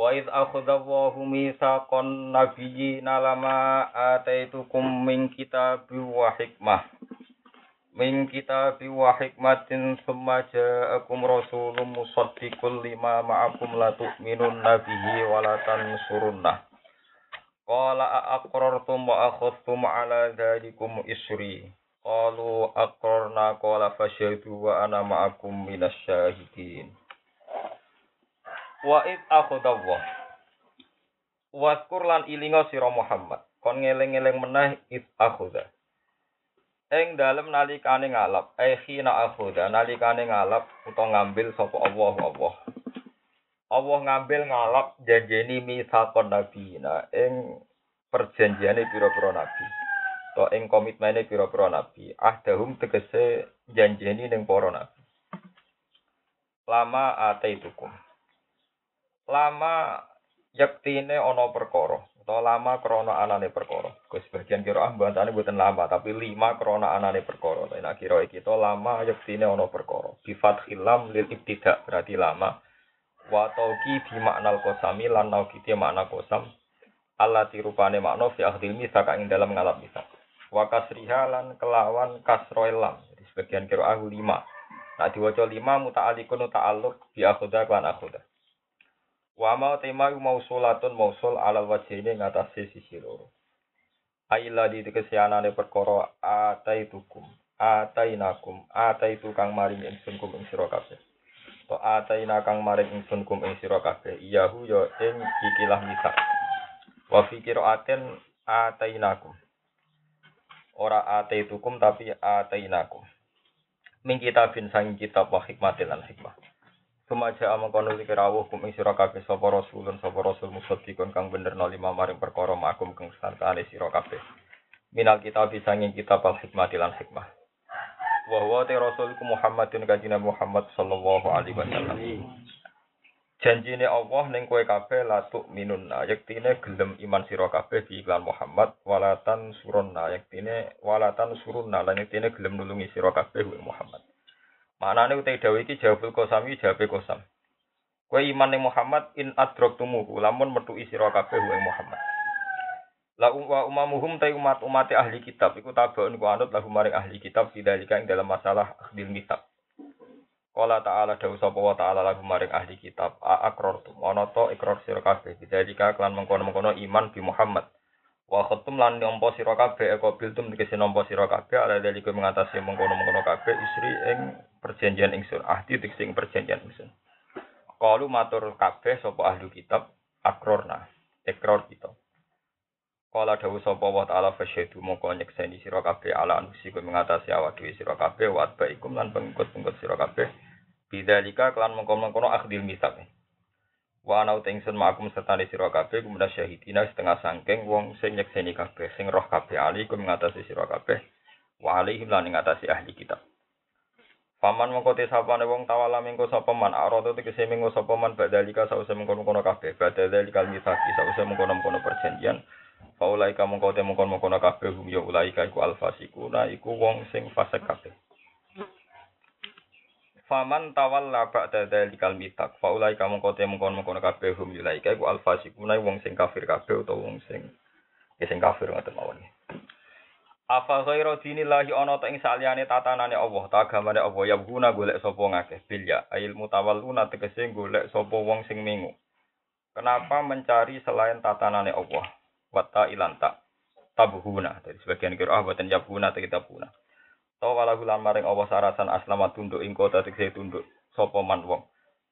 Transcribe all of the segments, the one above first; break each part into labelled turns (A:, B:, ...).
A: Wa idh akhadha Allahu mitsaqan nabiyyina lama ataitukum min kitabi wa hikmah. Min kitabi wa hikmatin thumma ja'akum rasulun musaddiqun lima ma'akum la tu'minun nabihi wa la tansurunnah. Qala aqrartum wa akhadhtum ala dhalikum isri. Qalu aqrarna qala fasyhadu wa ana ma'akum minasyahidin. Wa id akhadallah. Waskur lan ilinga sira Muhammad. Kon ngeling-eling meneh id akhadha. Ing dalem nalikane ngalap, eh khina akhadha nalikane ngalap utawa ngambil sapa Allah Allah. Allah ngambil ngalap janjeni misakon nabiyina ing perjanjiane pira-pira nabi. To ing komitmene pira-pira nabi. Ahdahum tegese janjeni ning para nabi. Lama ataitukum. Lama yektine ana perkara utawa lama krana anane perkara. Gus sebagian kira ah bantane mboten lama tapi lima krana anane perkara. Nek kira kita lama yektine ana perkara. Bi fathil lam lil ibtida berarti lama. Wa tauqi bi maknal qasami lan nauqiti makna qasam. Allah tirupane makna fi akhdil misak ing dalam ngalap misak. Wa kasriha lan kelawan kasroil lam. Jadi sebagian kira ah lima. Nah diwaca lima muta'alikun ta'alluq bi akhuda lan akhuda. Wa ma tema mausulatun mausul alal wajhine ngatasi sisi loro. Aila di tekesianane perkara ataitukum atainakum ataitu kang maring ingsun kum ing sira kabeh. To ataina kang maring ingsun kum ing sira kabeh. Iyahu ya ing ikilah misak. Wa fi qiraatin atainakum. Ora ataitukum tapi atainakum. Min kitabin sang kitab wa hikmatil lan hikmah. Sumaja amang kono iki rawuh kum ing sira kabeh sapa rasulun sapa rasul musaddiqun kang bener no lima maring perkara makum kang sartane sira kabeh. Minal kitab sanging kitab al hikmah lan hikmah. Wa huwa te rasul ku Muhammadun kanjeng Muhammad sallallahu alaihi wasallam. Janjine Allah ning kowe kabeh latuk minun yektine gelem iman sira kabeh bi iklan Muhammad walatan surunna yektine walatan surunna lan yektine gelem nulungi sira kabeh Muhammad. Maknane utai dawa iki jawabul kosam iki jawabe kosam. Kowe iman ning Muhammad in adroktumuhu lamun metuki sira kabeh wa Muhammad. La wa umamuhum ta umat umat ahli kitab iku tabaun ku anut lahu maring ahli kitab sidalika ing dalam masalah akhdil kitab. Qala ta'ala dawu sapa wa ta'ala lahu maring ahli kitab a akrartum ana to ikrar sira kabeh sidalika kelan mengkono-mengkono iman bi Muhammad. Wa khatum lan nampa sira kabeh eko biltum tegese nampa sira kabeh ala dalika mengatasi mengkono-mengkono kabeh isri ing perjanjian ingsun ahdi tegese ing perjanjian ingsun. Qalu matur kabeh sapa ahli kitab akrorna ikrar kita. Kala dawu sapa wa ta'ala fasyhadu mongko nyekseni sira kabeh ala anusi ku mengatasi awak dhewe sira kabeh wa baikum lan pengikut-pengikut sira kabeh. Bidzalika kelan mengkono-mengkono akhdil misak. Wa ana ingsun makum sertane sira kabeh kumda syahidina setengah sangking wong sing nyekseni kabeh sing roh kabeh ali ku mengatasi sira kabeh wa alaihim lan ngatasi ahli kitab. Paman mengko te sapane wong tawala mengko sapa man arada tegese mengko sapa man badalika sause mengkono-kono kabeh badalikal misaki sause mengkono-kono perjanjian Faulai kamu kau temu kono kono kabeh hum ya ulai iku alfasikuna iku wong sing fasik kabeh. Faman tawalla ba'da dzalikal mitak. Faulai kamu kau temu kono kono kabeh hum ya ulai iku alfasikuna wong sing kafir kabeh utawa wong sing ya sing kafir ngoten mawon. Afa ghairu dinillahi ana ta ing saliyane tatanane Allah, ta agamane Allah ya guna golek sapa ngakeh bilya ail mutawalluna tegese golek sapa wong sing mingu. Kenapa mencari selain tatanane Allah? wata ilanta tabuhuna dari sebagian kira ah buatan yabuna atau kita puna tau kalau bulan maring Allah sarasan aslama tunduk ing kota tegese tunduk sapa man wong.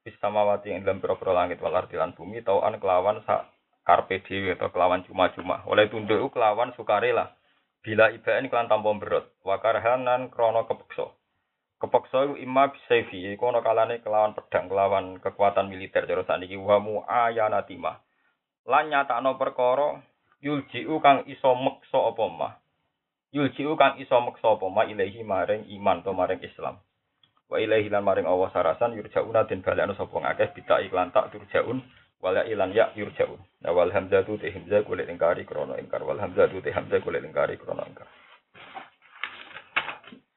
A: Bistamawati ing dalam pira-pira langit wal ardi lan bumi tau an kelawan sak karpe dhewe atau kelawan cuma-cuma. Oleh tunduk kelawan sukarela bila ibaen kelan tanpa berot wakarhanan krono kepeksa. Kepeksa iku imma bisayfi, iku ana kalane kelawan pedang, kelawan kekuatan militer. Cara saniki wa muayana timah. Lan nyatakno perkara yuljiu kang iso meksa apa mah. Yuljiu kang iso meksa apa mah ilahi maring iman to maring Islam. Wa ilahi lan maring Allah sarasan yurjauna den balekno sapa ngakeh bita iklan tak turjaun wala ilan ya yurjaun. Nah wal hamzatu te hamzah kulit ingkari krono ingkar wal hamzatu te hamzah kulit ingkari krono ingkar.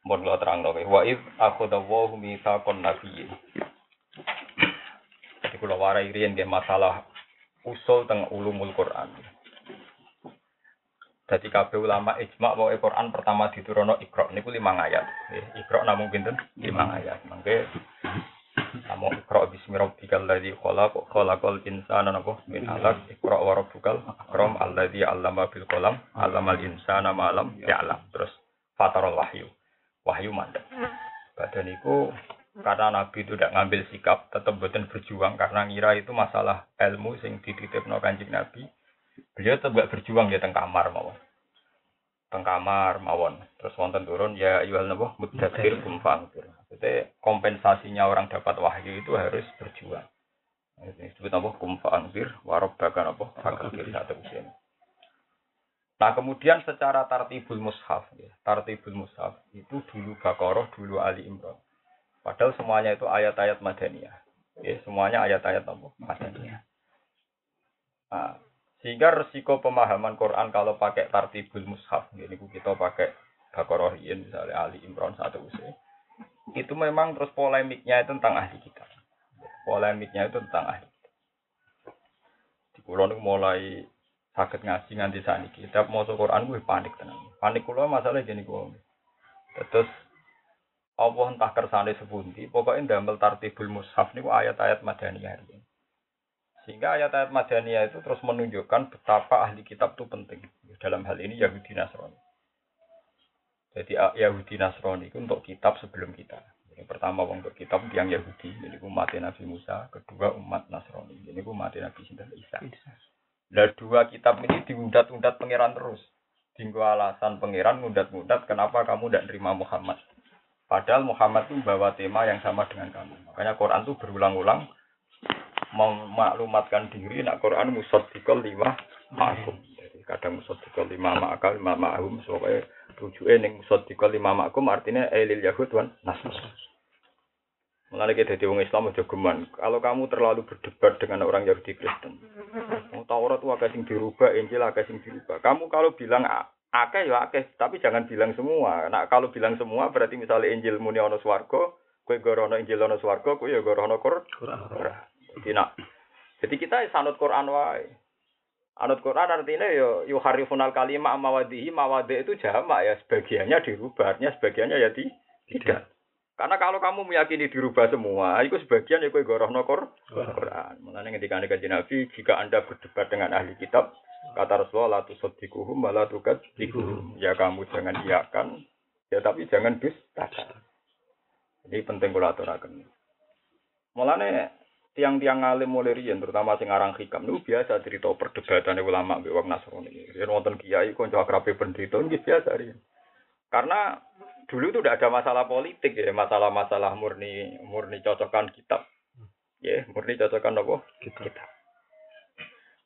A: Mohon lo terang dong. Wa id akhadawahu mitsaqan nabiyyin. Jadi kula warai nggih masalah usul teng ulumul Quran. Jadi kabeh ulama ijma bahwa Quran pertama diturunno Iqra niku lima ayat. Iqra namung pinten? Lima ayat. Mangke Kamu ikra bismi rabbikal ladzi khalaq khalaqal insana napa min alaq ikra wa rabbukal akram alladzi 'allama bil qalam 'allamal insana ma lam ya'lam. Terus fatarul wahyu. Wahyu mandek. Badan itu karena Nabi itu tidak ngambil sikap, tetap betul berjuang karena ngira itu masalah ilmu sing dititipno kanjeng Nabi. Beliau tetap gak berjuang di tengah kamar mawon. Teng kamar mawon. Terus wonten turun ya ayyuhal napa mudzatsir kum fangfir. Jadi kompensasinya orang dapat wahyu itu harus berjuang. Ini disebut apa? Kum fangfir warabbaka apa? Fakir satu. Nah kemudian secara tartibul mushaf, ya, tartibul mushaf itu dulu Baqarah, dulu Ali Imran. Padahal semuanya itu ayat-ayat Madaniyah. Ya, semuanya ayat-ayat apa? Madaniyah. Nah, sehingga resiko pemahaman Quran kalau pakai tartibul mushaf, ini kita pakai Baqarah misalnya Ali Imran satu usia. Itu memang terus polemiknya itu tentang ahli kita. Polemiknya itu tentang ahli kita. Di pulau mulai sakit ngaji nganti saniki. Tiap mau Quran gue panik tenang. Panik kulo masalah gini kulo. Terus Allah entah kersane sepundi, pokoknya damel tartibul mushaf niku ayat-ayat madaniyah ini. Sehingga ayat-ayat madaniyah itu terus menunjukkan betapa ahli kitab itu penting. Dalam hal ini Yahudi Nasrani. Jadi Yahudi Nasrani itu untuk kitab sebelum kita. Yang pertama untuk kitab yang Yahudi, ini umat Nabi Musa, kedua umat Nasrani, ini umat Nabi Sinta Isa. Nah dua kitab ini diundat-undat pangeran terus. Tinggu alasan pangeran ngundat-ngundat kenapa kamu tidak nerima Muhammad. Padahal Muhammad itu membawa tema yang sama dengan kamu. Makanya Quran itu berulang-ulang memaklumatkan diri nak Quran musaddiqal lima ma'akum. Jadi kadang musaddiqal lima ma'akal lima ma'ahum. Soalnya rujuknya ning musaddiqal lima ma'akum artinya elil yahud wan nasr. Mulai kita jadi orang Islam aja geman. Kalau kamu terlalu berdebat dengan orang Yahudi Kristen, mau Taurat itu agak sing dirubah, Injil sing dirubah. Kamu kalau bilang akeh ya akeh, tapi jangan bilang semua. Nah kalau bilang semua berarti misalnya Injil muni ono swargo, kue gorono Injil ono swargo, kue ya gorono Quran. Jadi nak, jadi kita sanut Quran wae. Anut Quran artinya yo yo harifunal kalimah mawadihi mawadi itu jamak ya sebagiannya dirubah, artinya sebagiannya ya di, tidak. Karena kalau kamu meyakini dirubah semua, itu sebagian ya kue goroh nokor Quran. Mengenai ketika anda Nabi, jika anda berdebat dengan ahli kitab, kata Rasulullah, latu sodikuhum, malah tukat dikuhum. Ya kamu jangan iakan, ya tapi jangan dustakan. Ini penting kalau aturakan. Mulanya tiang-tiang alim mulai rian, terutama sing arang hikam, itu biasa cerita perdebatan ulama bewak Nasrani. Rian wonten kiai, konco akrabe pendeta, ini biasa rian. Karena dulu itu tidak ada masalah politik ya, masalah-masalah murni murni cocokan kitab. Ya, murni cocokan apa? Kitab.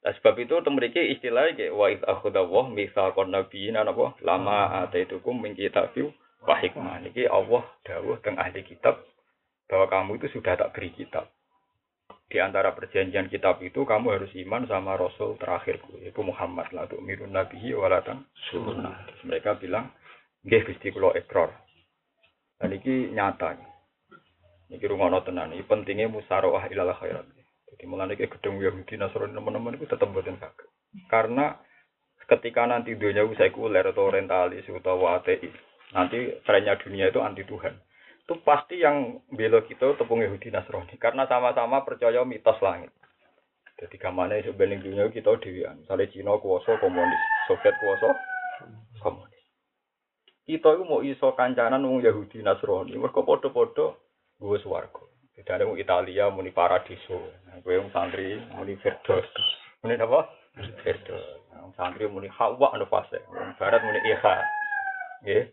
A: Nah, sebab itu temriki istilahnya kayak wa id akhudawah mitsaqan nabiyina napa lama ataitukum min kitabi wa hikmah. Niki Allah dawuh teng ahli kitab bahwa kamu itu sudah tak beri kitab. Di antara perjanjian kitab itu kamu harus iman sama Rasul terakhirku, yaitu Muhammad. La tu'mirun nabihi walatan sunnah. Terus mereka bilang, Nggih Gusti kula ekor. Dan iki nyata. Niki rungono tenan. Iki pentingnya musyawarah ilal khairat. Jadi mulai iki gedung Yahudi Nasrani teman-teman itu tetap boten saged. Karena ketika nanti dunia sekuler atau orientalis atau ateis, nanti trennya dunia itu anti Tuhan. Itu pasti yang bela kita tepung Yahudi Nasrani. Karena sama-sama percaya mitos langit. Jadi kamane sebenarnya dunia kita dewian. Misalnya Cina kuasa komunis, Soviet kuasa komunis. Kita itu mau iso kancanan wong Yahudi Nasrani. Mereka podo-podo gue swarga. Bedane wong Italia muni paradiso. Nah, gue wong santri muni firdaus muni apa? Firdaus wong santri muni hawa anu fase barat muni iha. Nggih?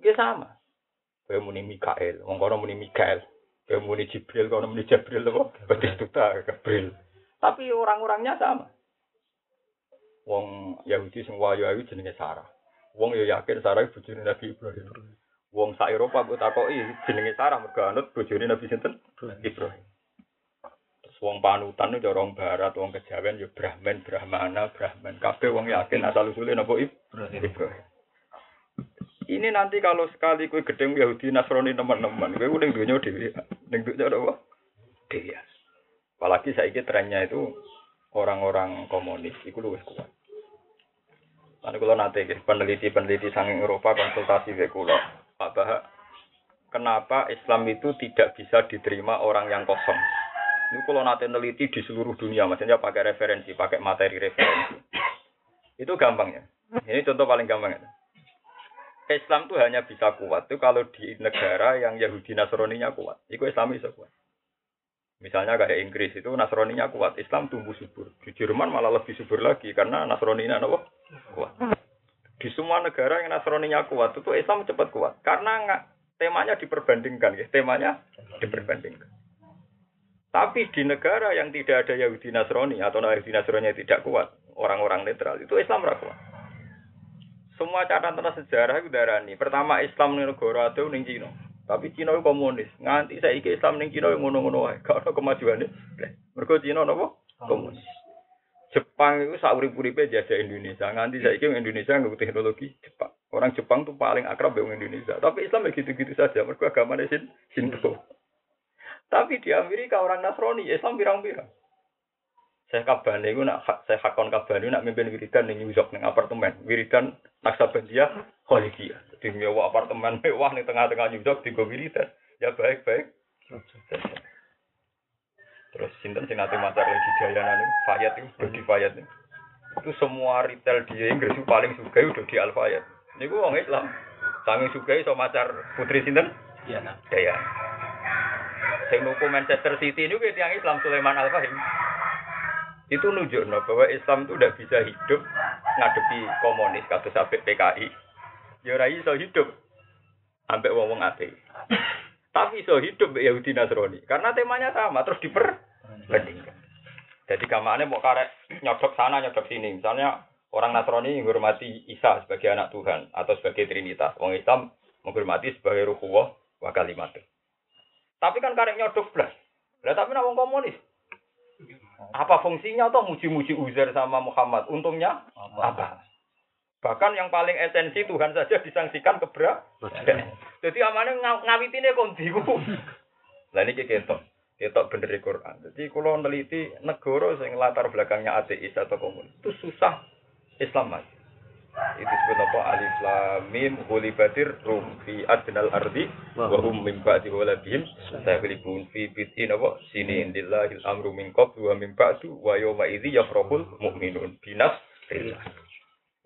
A: Nggih sama Kowe muni Mikael, wong kono muni Mikael. Kowe muni Jibril, kono muni Jibril apa? Batistuta, Gabriel. Tapi orang-orangnya sama. Wong Yahudi sing wayu ayu jenenge Sarah. Wong yo yakin Sarah bojone Nabi Ibrahim. Wong sak Eropa mbok takoki jenenge Sarah mergo anut bojone Nabi sinten? Ibrahim. Terus wong panutan yo orang barat, wong kejawen yo Brahman, Brahmana, Brahman. Kabeh wong yakin asal usule napa Ibrahim. Ini nanti kalau sekali kue gedeng Yahudi Nasrani teman-teman, kue udah dunia dewi, ning dunia apa? Dewi. Apalagi saya trennya itu orang-orang komunis, itu lebih kuat. Nanti kalau nanti peneliti-peneliti sang Eropa konsultasi ke kulo, Pak Bah, kenapa Islam itu tidak bisa diterima orang yang kosong? Ini kalau nanti neliti di seluruh dunia, maksudnya pakai referensi, pakai materi referensi. Itu gampangnya. Ini contoh paling gampang. Ya. Islam itu hanya bisa kuat itu kalau di negara yang Yahudi Nasroninya kuat. Itu Islam bisa kuat. Misalnya kayak Inggris itu Nasroninya kuat, Islam tumbuh subur. Di Jerman malah lebih subur lagi karena Nasroninya apa? kuat. Di semua negara yang Nasroninya kuat itu Islam cepat kuat karena nggak temanya diperbandingkan, ya. temanya diperbandingkan. Tapi di negara yang tidak ada Yahudi Nasrani atau Yahudi Nasrani tidak kuat, orang-orang netral itu Islam kuat. Semua catatan sejarah itu darani. Pertama Islam ning negara itu ning Cina. Tapi Cina itu komunis. Nganti saya iki Islam ning Cina ngono-ngono wae. Gak ono kemajuane. Mergo Cina napa? Komunis. Jepang itu saurip-uripe jajah Indonesia. Nganti saya iki Indonesia nggak teknologi Jepang. Orang Jepang tuh paling akrab dengan Indonesia. Tapi Islam ya gitu-gitu saja. Mergo agamanya Shinto. Tapi di Amerika orang Nasrani Islam pirang-pirang. Saya kabar nih, nak saya hakon kabar nak mimpin wiridan nih York nih apartemen. Wiridan Naksabandia Khalidiyah. Jadi mewah apartemen mewah nih tengah-tengah New York di wiridan. Ya baik-baik. Terus sinten sing nate macar lagi Dayana nih, Fayat itu di Fayat nih. Itu semua retail di Inggris itu paling suka udah di Al Fayat. Ini gue orang Islam. Sangi suka so macar putri sinten? Dayana. Dayana. Sing nuku Manchester City ini gue tiang Islam Sulaiman Al Fahim itu nunjukno bahwa Islam itu tidak bisa hidup ngadepi komunis kata sampai PKI. Ya ora hidup sampai wong wong ate. Tapi iso hidup Yahudi Nasrani karena temanya sama terus diperbandingkan. Jadi kamarnya mau karek nyodok sana nyodok sini. Misalnya orang Nasrani menghormati Isa sebagai anak Tuhan atau sebagai Trinitas. Wong Islam menghormati sebagai ruhuwah wa kalimat. Tapi kan karek nyodok belas. Lah tapi nak komunis apa fungsinya atau muji-muji Uzair sama Muhammad? Untungnya apa? Bahkan yang paling esensi Tuhan saja disangsikan keberat. Jadi amannya ng ngawitine kondi Lah ini ketok. Ketok bener Quran. Jadi kalau meneliti negara yang latar belakangnya ateis atau komunis itu susah Islam mas. Itu disebut apa? Alif Lam Mim Ghulibatir Rum fi adnal ardi wa hum min ba'di ghalabihim sayaghlibun fi bid'in apa? Sinin lillahil amru min qablu wa min ba'du wa yawma idzi yafrahul mu'minun binas.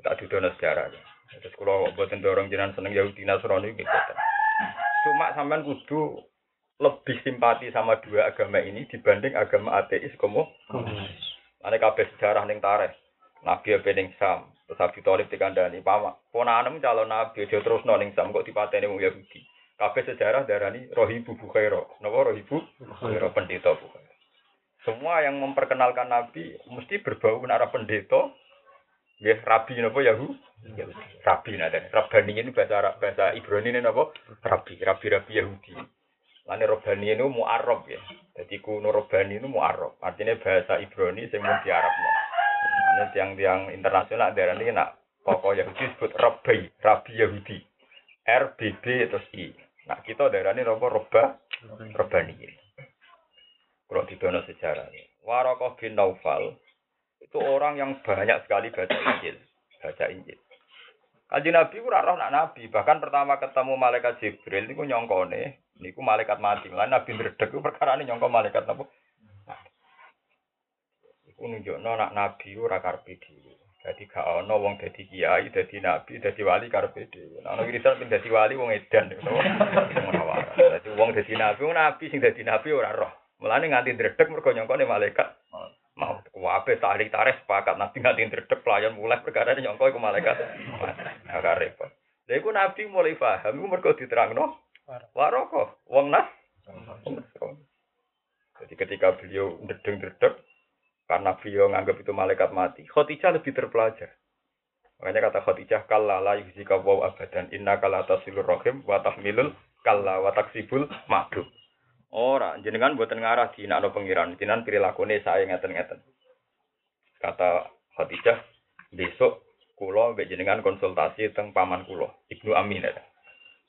A: Tak didono sejarah. Terus kalau buatan dorong jenengan seneng Yahudi Nasrani gitu. Cuma sampean kudu lebih simpati sama dua agama ini dibanding agama ateis komo. Ane kabeh sejarah ning tarikh. Nabi apa ning Sam, Terus Abi Thalib dikandani, "Pama, ponanem calon nabi aja terus ning Sam kok dipateni wong Yahudi." Kabeh sejarah darani Rohibu Bukhaira. Napa Rohibu Bukhaira pendeta Bukhaira. Semua yang memperkenalkan Nabi mesti berbau arah pendeta. Ya, rabi napa Yahu? Rabi nada. Rabani ini bahasa Arab, bahasa Ibrani ini napa? Rabi, rabi-rabi Yahudi. Lane Robani itu mu'arab ya. Jadi kuno Robani itu mu'arab. Artinya bahasa Ibrani sing mun diarabno. Ini tiang-tiang internasional daerah ini nak pokok Yahudi disebut Rabbi, Rabbi Yahudi. RBB terus I. Nah kita daerah ini robo roba, robani. Kalau di dono sejarah. Warokoh bin Naufal itu orang yang banyak sekali baca Injil, baca Injil. Kaji Nabi ku roh nak Nabi, bahkan pertama ketemu malaikat Jibril niku nyongkone, niku malaikat mati. Lah Nabi ndredeg perkara ini nyongko malaikat napa? Iku nunjukno nak nabi ora karepe dhewe. Dadi gak ana wong dadi kiai, dadi nabi, dadi wali karepe dhewe. Nah, ana wiridan ping dadi wali wong edan. Dadi wong dadi nabi, wong nabi sing dadi nabi ora roh. Mulane nganti ndredeg mergo nyongkone malaikat. Mau kuwabe tarik tarik sepakat nabi nganti ndredeg pelayan mulai perkara nyongko iku malaikat. Ora repot. Lha iku nabi mulai paham iku mergo diterangno Waroko, wong nas. Jadi ketika beliau ndedeng-ndedeg karena beliau nganggap itu malaikat mati, Khadijah lebih terpelajar. Makanya kata Khadijah kalla la yuzika wa abadan inna kala tasilur rahim wa tahmilul kalla wa taksibul ma'dum. Ora, jenengan buatan ngarah di nakno pengiran, jenengan perilakune saya ngeten-ngeten. Kata Khadijah, besok kulo mbek jenengan konsultasi teng paman kulo, Ibnu Amin.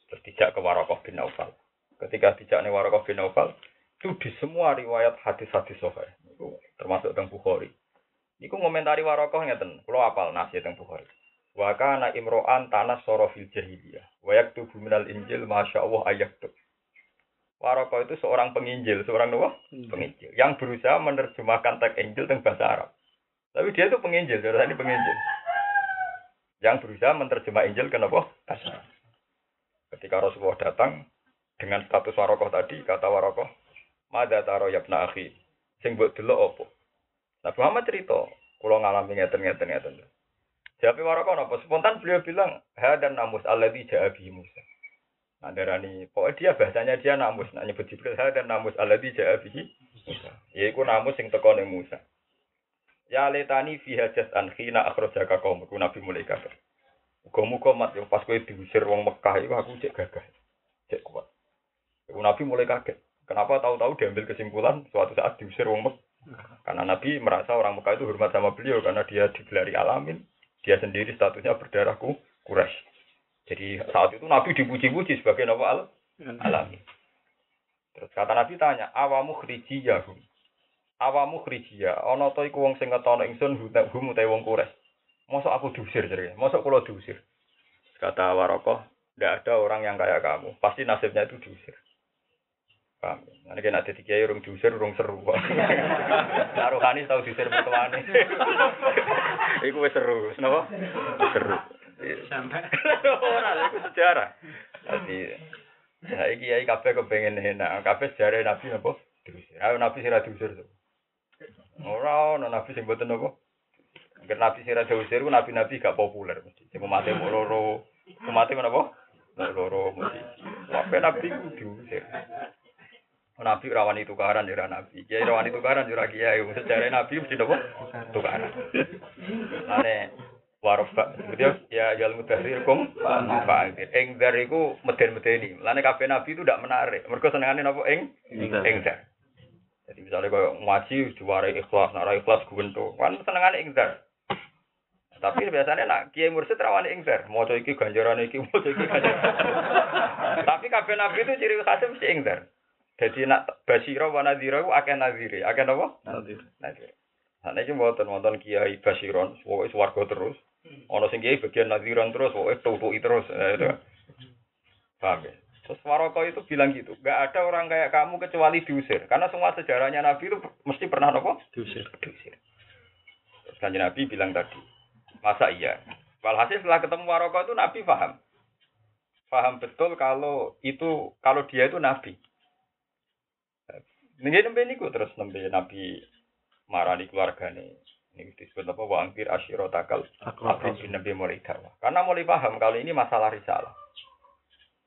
A: Terus dijak ke Warokoh bin Naufal. Ketika dijak nih Warokoh bin Naufal, itu di semua riwayat hadis-hadis sahih, itu termasuk teng Bukhari. Iku ngomentari Warokoh ngeten, kulo apal nasi teng Bukhari. Wa kana imro'an tanah soro fil jahiliyah. Wa yaktubu minal injil masya Allah ayaktub. Waroko itu seorang penginjil, seorang apa? Penginjil. Yang berusaha menerjemahkan teks Injil dengan bahasa Arab. Tapi dia itu penginjil, saudara ini penginjil. Yang berusaha menerjemah Injil ke apa? Bahasa Arab. Ketika Rasulullah datang dengan status Warokoh tadi, kata Warokoh, Mada taro yabna akhi, sing buat dulu opo. Nabi Muhammad cerita, kalau ngalami ngeten-ngeten ngeten. Warokoh apa? Spontan beliau bilang, ha dan namus alladhi ja'a bihi Musa. Nah, darani, pokoknya dia bahasanya dia namus, nah nyebut ha dan namus alladhi ja'a bihi Musa. Yaiku namus sing teko Musa. Ya letani fi hajat an khina akhrajaka qaumku Nabi mulai kaget. Muga-muga mat pas kowe diusir wong Mekah iku aku cek gagah. Cek kuat. Nabi mulai kaget. Kenapa tahu-tahu diambil kesimpulan suatu saat diusir wong Mekah? Karena Nabi merasa orang Mekah itu hormat sama beliau karena dia digelari alamin. Dia sendiri statusnya berdarahku Quraisy. Jadi saat itu Nabi dipuji-puji sebagai Nabi al alami. Terus kata Nabi tanya, awamu khrijiyahum. Awamu khrijiyah, ana ta iku wong sing ngetono ingsun hum utawa wong Quraisy. Mosok aku diusir jadi, mosok kula diusir. Kata Warokoh, tidak ada orang yang kayak kamu. Pasti nasibnya itu diusir. Paham? Nanti kena ada tiga urung diusir, urung seru. Nah, Rohani tahu diusir mertuane. Iku wis seru, kenapa? Seru.
B: Sampai
A: Ora, iku sejarah. Jadi, ya iki ya kabeh kepengen enak. Kabeh sejarah Nabi napa? Diusir. Ayo Nabi sira diusir. tuh. Ora ono Nabi sing mboten napa? Nek Nabi sira diusir ku nabi-nabi gak populer mesti. Sing mate mau loro. Mate menapa? Mau loro mesti. Kabeh Nabi diusir. Nabi rawani tukaran ya ora nabi. Kiai rawani tukaran ya ora kiai. Sejarah Nabi mesti napa? Tukaran. Lane waroba dia ya jual mudahir kum fa'angkir ing dar iku meden-medeni. Lane kabeh nabi itu ndak menarik. Mergo senengane napa? Ing ing dar. Jadi misalnya kaya ngaji diwarai ikhlas nara ikhlas guwento kan senengane ing dar. Tapi biasanya nak kiai mursyid rawani ing dar. Maca iki ganjaran iki maca iki ganjaran. Tapi kabeh nabi itu ciri khasnya mesti ing dar jadi nak basira wa nadhira ku akeh nadhire akeh napa nadhire Nah, ini mboten wonten kiai basiron, pokoke swarga terus. Ono sing kiai bagian nadhiran terus, pokoke tutuki terus. Nah, itu. Paham ya? Terus Waroko itu bilang gitu, nggak ada orang kayak kamu kecuali diusir. Karena semua sejarahnya Nabi itu mesti pernah nopo?
B: diusir.
A: Diusir. Terus Nabi bilang tadi, masa iya? Walhasil setelah ketemu Waroko itu Nabi paham. Paham betul kalau itu kalau dia itu Nabi. Ini nembe niku terus nembe Nabi marani keluargane. Ini disebut apa? Wa angkir asyiro takal Akrabin Nabi dakwah. Karena mulai paham kalau ini masalah risalah.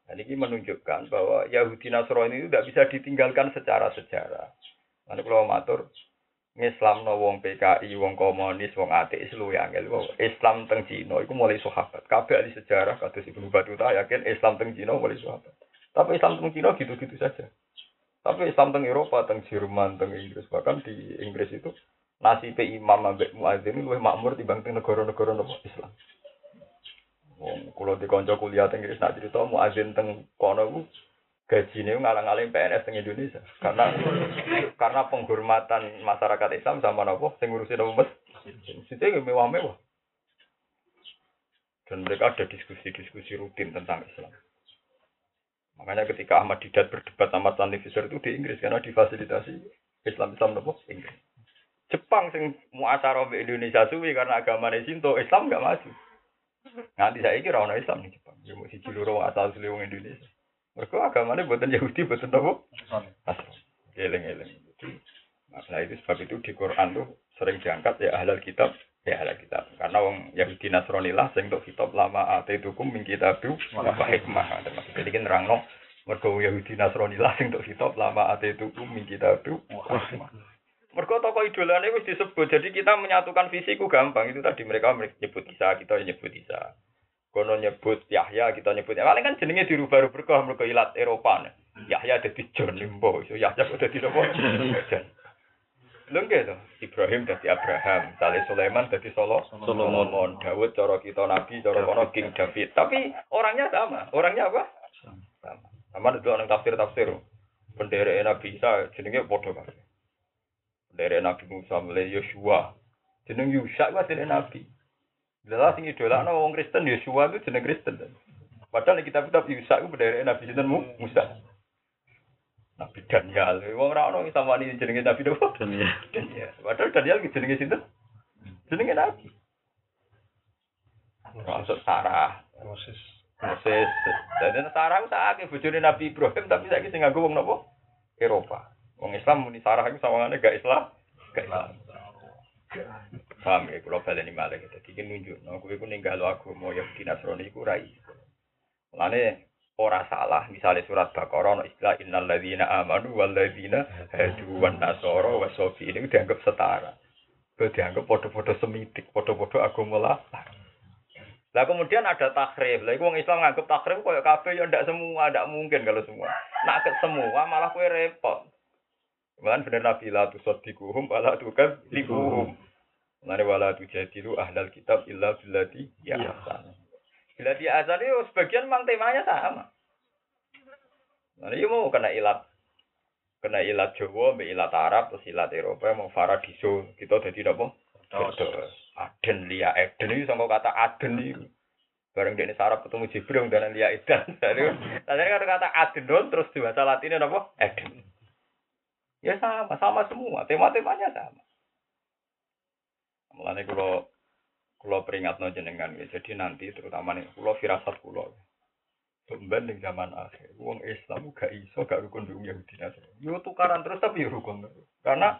A: Dan ini menunjukkan bahwa Yahudi Nasrani itu tidak bisa ditinggalkan secara sejarah. Nanti kalau matur, Islam no wong PKI, wong komunis, wong ateis lu yang Wong Islam teng Cina itu mulai sahabat. Kabeh ahli sejarah kados Ibnu Batuta yakin Islam teng Cina mulai sahabat. Tapi Islam teng Cina gitu-gitu saja. Tapi Islam teng Eropa, teng Jerman, teng Inggris bahkan di Inggris itu nasib imam ambek muadzin luwih makmur timbang teng negara-negara nopo Islam. Wong kula dikonco kuliah teng Inggris nak cerita muadzin teng kono ku gajine ngalang-aling PNS teng Indonesia. Karena karena penghormatan masyarakat Islam sama nopo sing ngurusi nopo masjid. Masjidnya mewah-mewah. Dan mereka ada diskusi-diskusi rutin tentang Islam. Makanya ketika Ahmad Didat berdebat sama Stanley Fisher itu di Inggris karena difasilitasi Islam Islam nopo Inggris. Jepang sing muasara mbek Indonesia suwi karena agama Sinto, Islam nggak maju. Nganti saya kira orang Islam di Jepang. Ya mesti ciluro asal asli wong Indonesia. Mereka agamanya buatan Yahudi, buatan apa? Nasrani. Eleng-eleng. Jadi, Nah itu sebab itu di Quran tuh sering diangkat ya ahlal kitab ya ahlal kitab. Karena wong Yahudi Nasrani lah sing untuk kitab lama ate itu kum min kitabu wa hikmah. Jadi kan nerangno Mergo Yahudi Nasrani lah sing tok kitab lama ate itu umi kita tuh. Mergo tokoh idolane wis disebut. Jadi kita menyatukan visi ku gampang. Itu tadi mereka nyebut Isa, kita nyebut Isa. Kono nyebut Yahya, kita nyebut. Paling kan jenenge dirubah-rubah mergo ilat Eropa. Yahya dadi John Limbo, Yahya dadi napa? John. Lho nggih to, Ibrahim dadi Abraham, Saleh Sulaiman dadi Solo, Solomon, Daud cara kita nabi, cara kono King David. Tapi orangnya sama. Orangnya apa? Sama. Sama itu orang tafsir-tafsir. Bendera Nabi Isa jenenge padha kabeh. Bendera Nabi Musa mulai Yosua. Jeneng Yusa ku jeneng Nabi. Jelas sing idolakno wong Kristen Yosua itu jeneng Kristen. Padahal kitab-kitab Yusa ku bendera Nabi sinten Musa. Nabi Daniel. Wong ora ono sama ini jenenge Nabi Daud. Daniel. Daniel. Padahal Daniel jenenge sinten? Jenenge Nabi. Masuk Sarah.
B: Moses.
A: Moses. Jadi Sarah ku sakake bojone Nabi Ibrahim tapi saiki sing nganggo wong napa? Eropa. Wong Islam muni Sarah iku sawangane gak Islam. Gak Islam. Paham ya, kalau baleni malah gitu. Jadi nunjuk, no, gue pun ninggal agama Yahudi Nasrani iku rai. Mulane ora salah misalnya surat Baqarah no istilah innal ladzina amanu wal ladzina hadu wan nasara wa sofi ini dianggap setara. Itu dianggap podo-podo semitik, podo-podo agama lah. Lah kemudian ada takrif. Lah wong Islam nganggap takrif koyo kabeh ya ndak semua, ndak mungkin kalau semua. Nak ke semua malah kowe repot. Cuman bener Nabi la tusaddiquhum wala tukadzibuhum. Mane wala tujadilu ahlal kitab illa billati ya ahsan. Billati ahsan itu sebagian memang temanya sama. Nah, ini mau kena ilat kena ilat Jawa, mbek ilat Arab, terus ilat Eropa, mau Faradiso, kita jadi apa? Aden Lia Eden itu sama kata Aden itu. Bareng dia sarap ketemu Jibril dan Lia Eden. Tadi kan kata Aden dong, terus di bahasa Latinnya apa? Eden. Ya sama, sama semua. Tema-temanya sama. Mulane kalau kalau peringat no jenengan ya. Jadi nanti terutama nih kalau firasat kulo. Tumben di zaman akhir, uang Islam gak iso gak rukun di Yahudi. Yo tukaran terus tapi rukun. Karena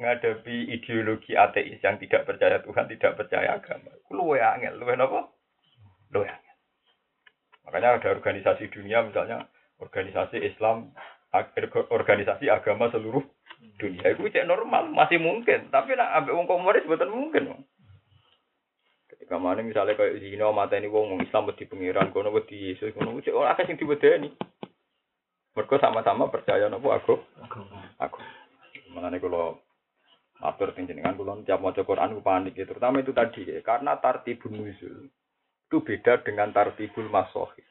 A: ngadepi ideologi ateis yang tidak percaya Tuhan, tidak percaya agama. Luwe angel, luwe napa? Luwe angel. Makanya ada organisasi dunia misalnya organisasi Islam, organisasi agama seluruh dunia itu cek normal, masih mungkin. Tapi nak ambek wong komunis bukan mungkin. Misalnya kayak di sini mata ini wong Islam wedi pengiran, kono wedi Yesus, kono cek orang akeh sing diwedeni. Mereka sama-sama percaya nopo aku, aku. Mengenai kalau matur jenengan kula tiap maca Quran ku panik ya. terutama itu tadi ya. karena tartibun nuzul itu beda dengan tartibul masohis.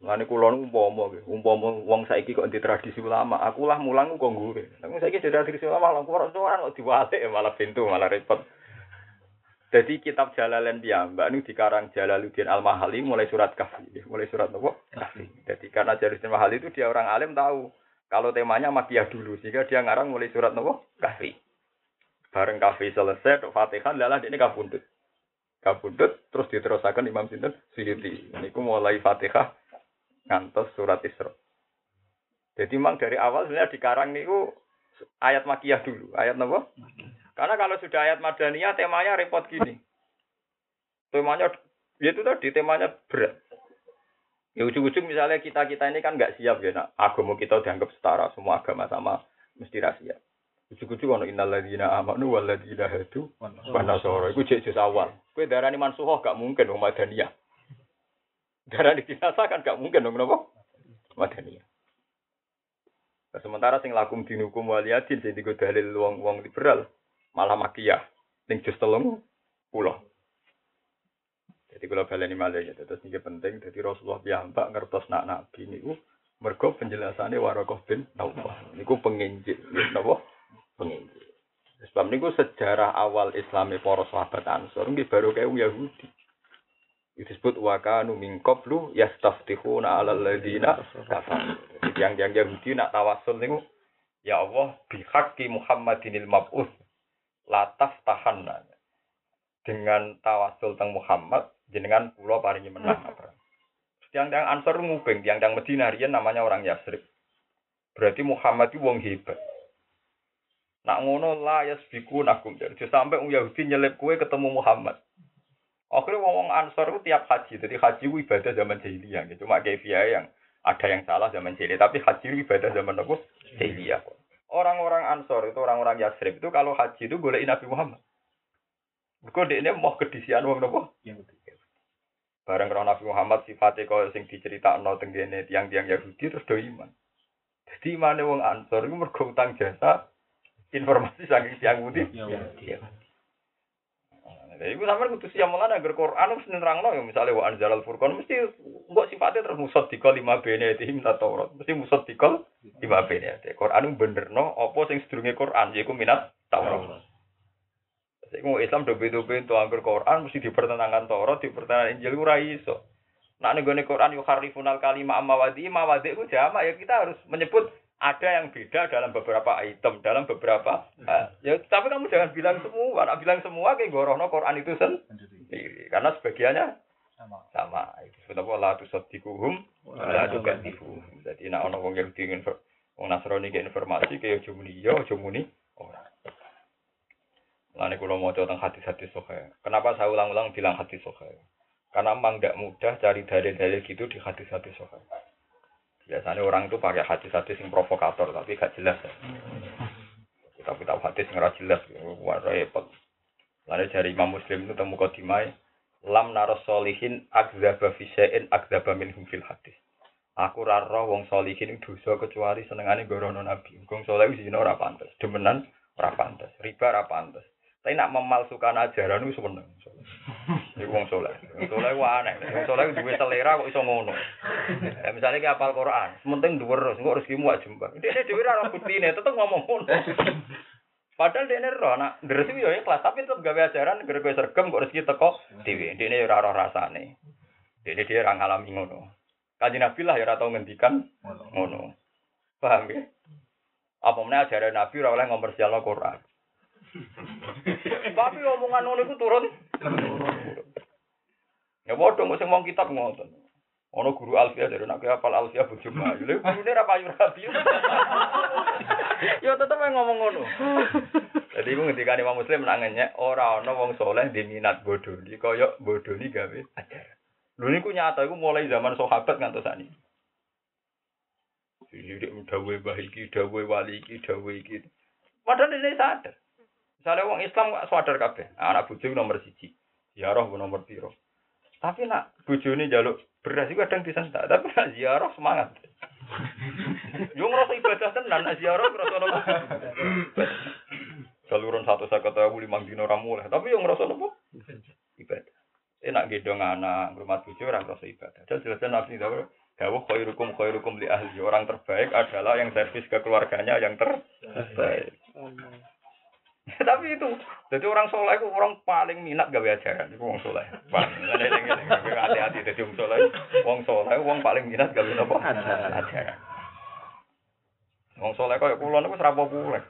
A: Mulane kula nu umpama umpama wong saiki kok di tradisi ulama, aku lah mulang kok ngure. Tapi saiki dari tradisi ulama lah kok ora kok diwalik malah pintu malah repot. Jadi kitab Jalalain piyambak ini dikarang Jalaluddin Al-Mahali mulai surat Kahfi, mulai surat apa? Kahfi. Jadi karena Jalaluddin Al-Mahali itu dia orang alim tahu kalau temanya makiyah dulu sehingga dia ngarang mulai surat nopo Kahfi. Bareng Kahfi selesai, Fatihah lalah ini kabundut. Kabundut terus diterusakan Imam Sinten Suyuti. Ini mulai Fatihah ngantos surat Isra. Jadi memang dari awal sebenarnya dikarang niku ayat makiyah dulu, ayat nopo? Karena kalau sudah ayat madaniyah temanya repot gini. Temanya ya itu tadi temanya berat. Ya ujung-ujung misalnya kita-kita ini kan nggak siap ya, nak. agama kita dianggap setara, semua agama sama mesti rahasia. Ujung-ujung ono innal ladzina amanu wal ladzina hadu wan nasara. Iku jek awal. Kowe darani mansuhoh gak mungkin wong madaniyah. Darani dinasakan gak mungkin dong napa? Madaniyah. Nah, sementara sing lakum dinukum waliyadin sing digo dalil wong-wong liberal malah makiyah ning jus telung pulau. Jadi kalau baleni malih ya, terus ini penting. Jadi Rasulullah piyambak ngertos nak nabi niku mergo penjelasannya Warokoh bin Naufal. Niku penginjil, napa? Penginjil. Sebab niku sejarah awal Islami para sahabat Ansor nggih baru kayak Yahudi. Disebut wakanu min qablu yastaftihuna 'alal ladina kafaru. Yang yang Yahudi nak tawasul niku ya Allah bihaqqi Muhammadinil mab'us lataf tahanna dengan tawasul teng Muhammad jenengan pulau paringi menang apa tiang-tiang Ansor nguping tiang-tiang Medina riyen namanya orang Yasrib. Berarti Muhammad itu wong hebat. Nak ngono la yasbiku nakum jadi sampai wong Yahudi nyelip kue ketemu Muhammad. Akhirnya wong wong Ansor itu tiap haji. Jadi haji itu ibadah zaman jahiliyah. Gitu cuma kayak yang Ada yang salah zaman jahiliyah, tapi haji itu ibadah zaman apa? Jahiliyah. Orang-orang Ansor itu orang-orang Yasrib itu kalau haji itu golek Nabi Muhammad. Mergo ini mau kedisian wong napa? Bareng karo Nabi Muhammad sifatnya kaya sing diceritakno teng kene tiang-tiang Yahudi terus do iman. Jadi imane wong Ansor iku mergo utang jasa informasi saking tiang Yahudi. Nah, iku sampean kudu siap malah agar Quran wis nerangno ya misale wa anzalal furqan mesti mbok sifatnya terus musaddiqal lima bene ta Taurat. Mesti musaddiqal lima bene. Quran benerno apa sing sedurunge Quran yaiku minat Taurat. Iku Islam do beda-beda to anggur Quran mesti dipertentangan Taurat, dipertentangan Injil ora iso. Ning gone Quran yu harifunal kalimah amawadi, mawadi ku jamak ya kita harus menyebut ada yang beda dalam beberapa item, dalam beberapa hal. Ya tapi kamu jangan bilang semua, nak bilang semua kayak gorono Quran itu sendiri. Karena sebagiannya sama. Sama. Itu sebab la tusaddiquhum la tukadzibuhum. Jadi nek ana wong Yahudi wong Nasrani ke informasi kayak aja muni yo, aja muni ora. Lalu kalau mau tentang hadis-hadis sohe. Kenapa saya ulang-ulang bilang hadis sohe? Karena memang tidak mudah cari dalil-dalil gitu di hadis-hadis sohe. Biasanya orang itu pakai hadis-hadis yang provokator, tapi gak jelas. Ya. Kita kita hadis yang gak jelas, wah repot. Lalu dari Imam Muslim itu temu kodimai, lam naros solihin agzaba fisein agzaba minhum fil hadis. Aku raro wong solihin dosa kecuali senengane gorono nabi. Wong soleh zina ora pantes, demenan ora pantes, riba ora pantes. Tapi nak memalsukan ajaran itu seneng. Iku wong soleh. Wong soleh ku aneh. Wong soleh duwe selera kok iso ngono. Ya misalnya kayak apal Quran, sementing dhuwur terus engko rezekimu wak jembang. Dene dhewe ora buktine, tetep ngomong ngono. Padahal dene ro nak ndres yo ikhlas, tapi tetep gawe ajaran gara kowe sergem kok rezeki teko dhewe. Dene ora ora rasane. Dene dhewe ora ngalami ngono. Kanjeng Nabi lah ya ora tau ngendikan ngono. Paham ya? Apa meneh ajaran Nabi ora oleh ngompersialno Quran. Tapi omongan ngono iku turun. Ya padha mung wong kitab ngoten. Ono guru alfiah dari nak hafal alfiah bojo Melayu. Lha gurune ra payu rabi. Ya tetep ngomong ngono. Jadi iku ngendikane Imam Muslim nak ngenyek ora wong soleh di minat bodoni kaya bodoni gawe. Lho niku nyata iku mulai zaman sahabat ngantos sani. Jadi dawe bahiki, dawe wali iki, dawe iki. Padahal ini sadar. Misalnya orang Islam gak sadar kabeh, anak bojo nomor siji, ziarah nomor piro. Tapi nak bojo ini jaluk beras itu kadang disentak, tapi nak ziarah semangat. Yo ngerasa ibadah tenan, nak ziarah ngerasa nopo. Saluran satu saya kata lima dino mulai, tapi yang ngerasa nopo ibadah. Enak gedong anak, rumah bojo orang ngerasa ibadah. Dan jelasnya nafsi dawuh Dawuh khairukum khairukum li ahli. Orang terbaik adalah yang servis ke keluarganya yang terbaik. Tapi itu, jadi orang soleh itu orang paling minat gawe ajaran. Itu orang soleh. Hati-hati, jadi orang soleh, orang soleh, orang paling minat gawe apa? Ajaran. Orang soleh kaya kulon itu serapa populer.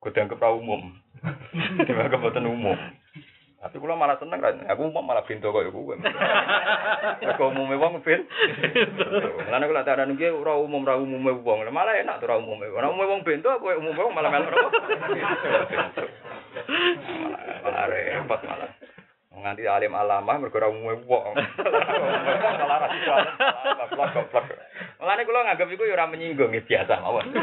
A: Gue dianggap umum. Dianggap umum. Tapi kula malah seneng kan. Aku mau malah pintu kok kowe. Aku umume wong ben. Lan aku lak tak ana ora umum ra umume wong. Malah enak ora umume. Ora umume wong bento aku umume wong malah melok. Malah repot malah. Nganti alim alamah mergo ora umume wong. Malah ra iso. Goblok-goblok. Mulane kula nganggep iku ya ora menyinggung biasa mawon.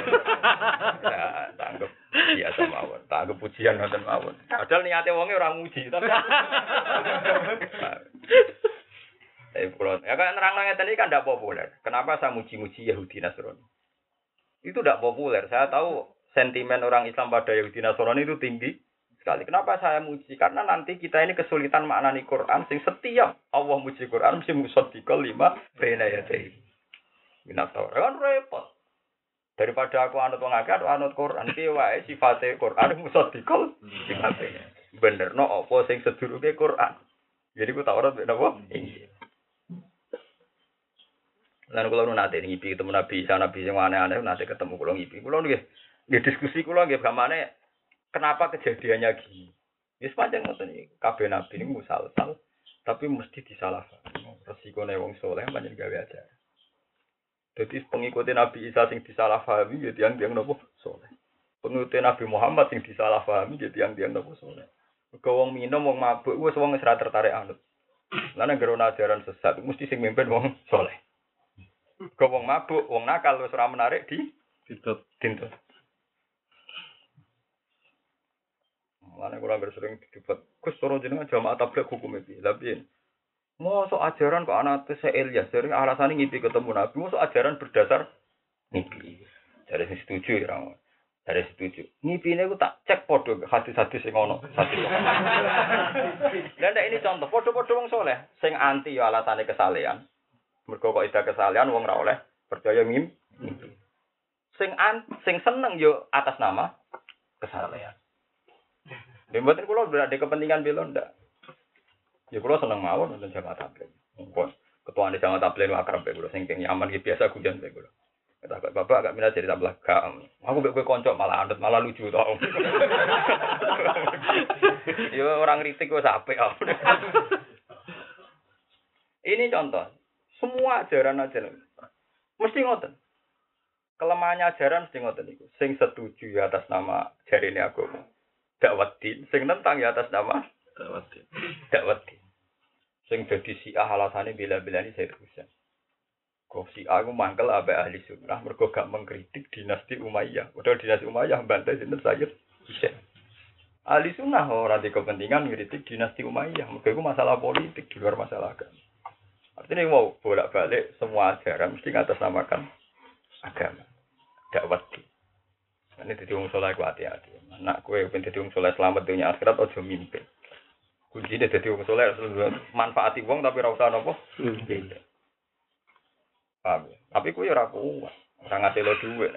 A: Ya, tanggap biasa mawon. Tak anggap pujian nonton mawon. Padahal niate wonge ora muji, tapi Eh, kalau ya kan nerang ngeten ini kan tidak populer. Kenapa saya muji-muji Yahudi Nasrani? Itu tidak populer. Saya tahu sentimen orang Islam pada Yahudi Nasrani itu tinggi sekali. Kenapa saya muji? Karena nanti kita ini kesulitan maknani Quran. Sing setiap Allah muji Quran mesti musaddiqal lima bena ya Minat Kan repot. Daripada aku anut wong akeh anut Quran piye wae sifate Quran musaddiqal sifate. Bener no apa sing sedurunge Quran. Jadi ku Taurat mek napa? Iya. Lan kula nu nate ngipi ketemu Nabi, Isa Nabi sing aneh-aneh nate ketemu kula ngipi. Kula nggih nggih diskusi kula nggih gamane kenapa kejadiannya gini. Ya sepanjang ngoten iki, kabeh nabi ini musalsal tapi mesti disalahkan. Resiko wong soleh banyak gawe aja. Jadi pengikuti Nabi Isa sing disalahpahami ya tiang-tiang nopo soleh. Pengikuti Nabi Muhammad sing disalahpahami ya tiang-tiang nopo soleh. Kau wong minum wong mabuk wis wong serah tertarik anut. Lan anggere ajaran sesat mesti sing mimpin wong soleh. Wong mabuk, wong nakal wis ora menarik di dintut. Mana kula hampir sering debat. Gus toro jenengan jamaah tabligh hukum iki. Lah piye? Ajaran kok anak se Ilyas dari alasan ngipi ketemu Nabi, mosok ajaran berdasar ngipi. Dari sing setuju ya orang. Dari setuju. Ini aku tak cek podo hadis-hadis sing ono. Dan ndak ini contoh podo-podo wong soleh sing anti ya alasane kesalehan. Mergo kok ida kesalehan wong ora oleh percaya ngim. Ngipi. Sing an sing seneng yo atas nama kesalehan. Ya mboten kula berada kepentingan belo ndak. Ya kula seneng mawon nonton jamaah tabligh. Mumpun ketua di jamaah tabligh akrab ya kula sing nyaman ki biasa guyon ya kula. Kata kok bapak agak minat tabligh gak. Aku kowe konco malah andet malah lucu to. ya orang kritik apik aku. Ini contoh. Semua ajaran-ajaran mesti ngoten. Kelemahannya ajaran mesti ngoten niku. Sing setuju atas nama jarine agama. Dakwat din, sing nentang ya atas nama dakwat din. Sing dadi Syiah alasane bela-belani Said Husain. Kok Syiah ku mangkel abe ahli sunnah mergo gak mengkritik dinasti Umayyah. Padahal dinasti Umayyah bantai sinten Sayyid Husain. Ahli sunnah ora di kepentingan ngkritik dinasti Umayyah. Mergo iku masalah politik di luar masalah agama. Artinya mau bolak-balik semua ajaran mesti ngatasnamakan agama. Dakwat din. Ini jadi wong soleh ku hati-hati. Anak kue pengen jadi wong soleh selamat dunia akhirat ojo mimpi. Kunci dia jadi wong soleh manfaati wong tapi ora usah nopo. Beda. Paham ya? Tapi kue ora kuat. Ora ngasih lo duit.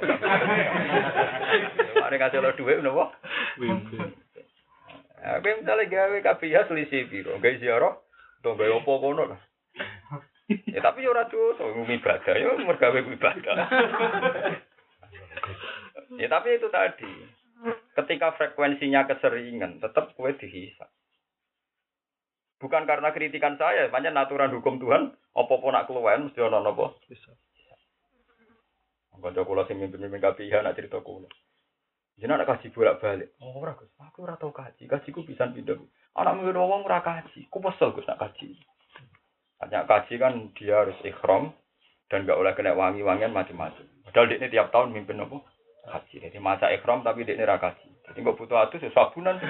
A: Mari ngasih lo duit nopo?
B: Wimpin.
A: Aku misalnya gawe kabeh selisih piro, gawe ziarah, to gawe opo kono lah. Ya tapi ya ora dosa, ibadah ya mergawe ibadah. Ya tapi itu tadi. Ketika frekuensinya keseringan, tetap kue dihisap. Bukan karena kritikan saya, banyak aturan hukum Tuhan, apa-apa nak keluar mesti ono apa.
B: Bisa.
A: Kanca kula sing mimpin-mimpin KPIH nak cerita kula. Jenengan nak kaji bolak-balik. Oh ora Gus, aku ora tau kaji. Kajiku bisa pindah. Anak mungkin wong ora kaji. Ku kesel Gus nak kaji. Hanya kaji kan dia harus ikhram dan gak boleh kena wangi-wangian macam-macam. Padahal dia ini tiap tahun mimpin apa? Kaji. Jadi masa ikhram tapi dia ini ra kaji. Jadi nggak butuh atus ya sabunan.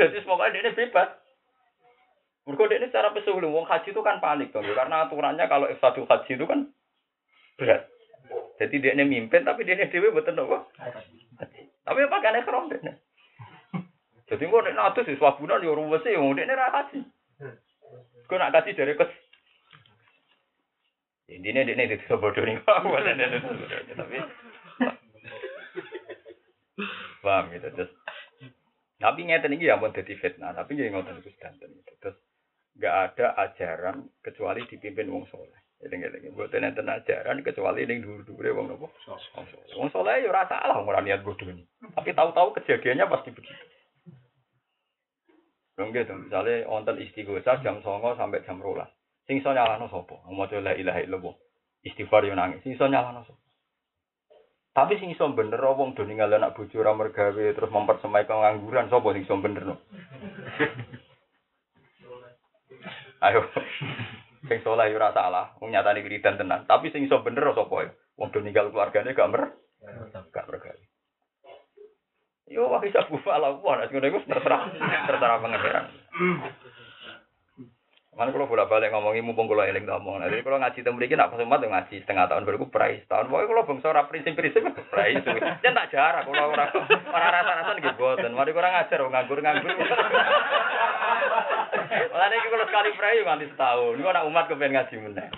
A: Jadi semoga dia ini bebas. Mereka dia ini secara pesulung, wong haji itu kan panik dong, ya. karena aturannya kalau satu haji itu kan berat. Jadi dia ini mimpin, tapi dia ini dewi betul? Haji. Tapi apa kan ikhram dia ini? Jadi kok nek atus wis wabunan ya ruwes e wong dekne ra kaji. Kok nak kaji dari kes Intinya dia ini tidak bodoh nih, tapi paham gitu terus. Tapi ngeten ini ya mau jadi fitnah, tapi jadi ngoten itu sedanten gitu. Terus nggak ada ajaran kecuali dipimpin wong soleh. Eling-eling, buat enten ajaran kecuali yang dulu-dulu wong nopo. Wong soleh ya rasa salah orang niat bodoh ini. Tapi tahu-tahu kejadiannya pasti begitu. Gitu, misalnya wonten istighosah jam songo sampai jam rolas. Sing iso nyalahno sapa? Maca la ilaha illallah. Istighfar yo nangis. Sing iso nyalahno sapa? Tapi sing iso bener wong do ninggal anak bojo ora mergawe terus mempersemai pengangguran sapa sing iso bener no? Ayo. Sing saleh yo ora salah, wong nyatane wiridan tenan. Tapi sing iso bener sapa ya? Wong do ninggal keluargane gak mer gak mergawe. Yo wah bisa bufa lah, wah nek ngono iku terserah terserah pangeran. Mana kalau bolak balik ngomongin mumpung kalau eling ngomong. Jadi kalau ngaji temu iki nak pesemat yo ngaji setengah tahun baru price tahun. Pokoknya kalau bangsa ora prinsip-prinsip price. Jangan tak jarak kalau ora ora rasa-rasa nggih boten. Mari kurang ngajar wong nganggur-nganggur. Malah iki kalau sekali price nganti setahun. Niku anak umat kepen ngaji meneh.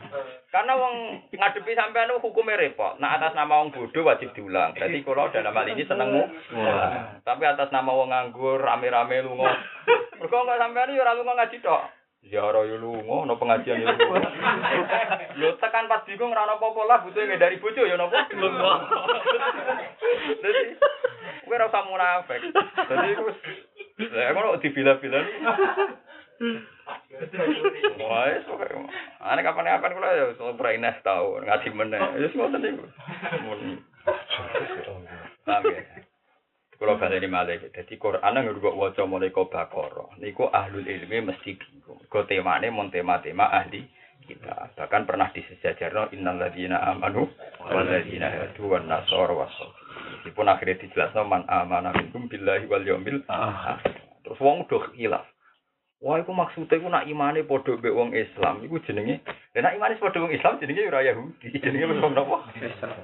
A: Karena wong ngadepi sampean itu hukumnya repot. Nah atas nama wong bodoh wajib diulang. Jadi kalau dalam hal ini senengmu. Tapi atas nama wong nganggur rame-rame lunga. Mergo kok sampean yo ora lunga ngaji tok. Ziarah yo lunga, ono pengajian yo lunga. Yo tekan pas bingung ora ono apa-apa lah butuh dari bojo yo napa lunga. Dadi kowe ora usah munafik. Dadi wis Lah ngono dibila-bila. Wah, wis pokoke. Ane kapan-kapan kula ya ora ines tau ngaji meneh. Wis ngoten niku. Mun. Paham ya? Kalau baleni malih, jadi Quran yang gue waca mulai kau bakoro, niku ahlul ilmi mesti bingung. Kau temane mon tema-tema ahli kita. Bahkan pernah disejajarno innal ladzina amanu wal ladzina hadu wan nasara was Meskipun akhirnya dijelasno man amana minkum billahi wal yaumil. Terus wong udah khilaf. Wah, iku maksudnya iku nak imane padha mbek wong Islam, iku jenenge. Lah nak imane padha wong Islam jenenge ora Yahudi, jenenge napa?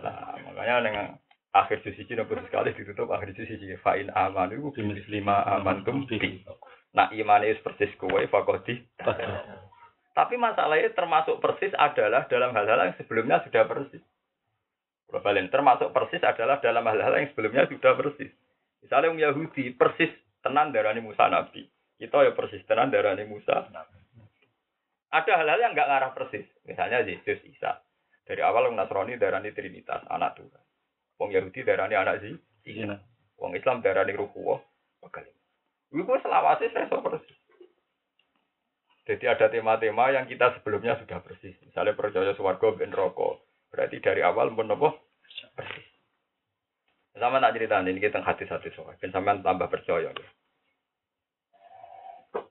A: Nah, makanya nang akhir juz iki nopo sekali ditutup akhir juz iki fa in amanu iku lima amantum bi. Nak imane wis persis kowe fakodi. Tapi masalahnya termasuk persis adalah dalam hal-hal yang sebelumnya sudah persis. Globalen termasuk persis adalah dalam hal-hal yang sebelumnya sudah persis. Misalnya orang Yahudi persis tenan darani Musa Nabi. Kita ya persis tenan darani Musa. Ada hal-hal yang nggak ngarah persis. Misalnya Yesus Isa. Dari awal orang Nasrani darani Trinitas, anak Tuhan. Wong Yahudi darani anak sih.
B: Iya.
A: Wong Islam darani. Bakal. Iku selawase saya so persis. Jadi ada tema-tema yang kita sebelumnya sudah persis. Misalnya percaya suwargo ben rokok. Berarti dari awal pun apa? Persis. Sama tak cerita ini kita hati-hati soal. Ben sampean tambah percaya. Ya.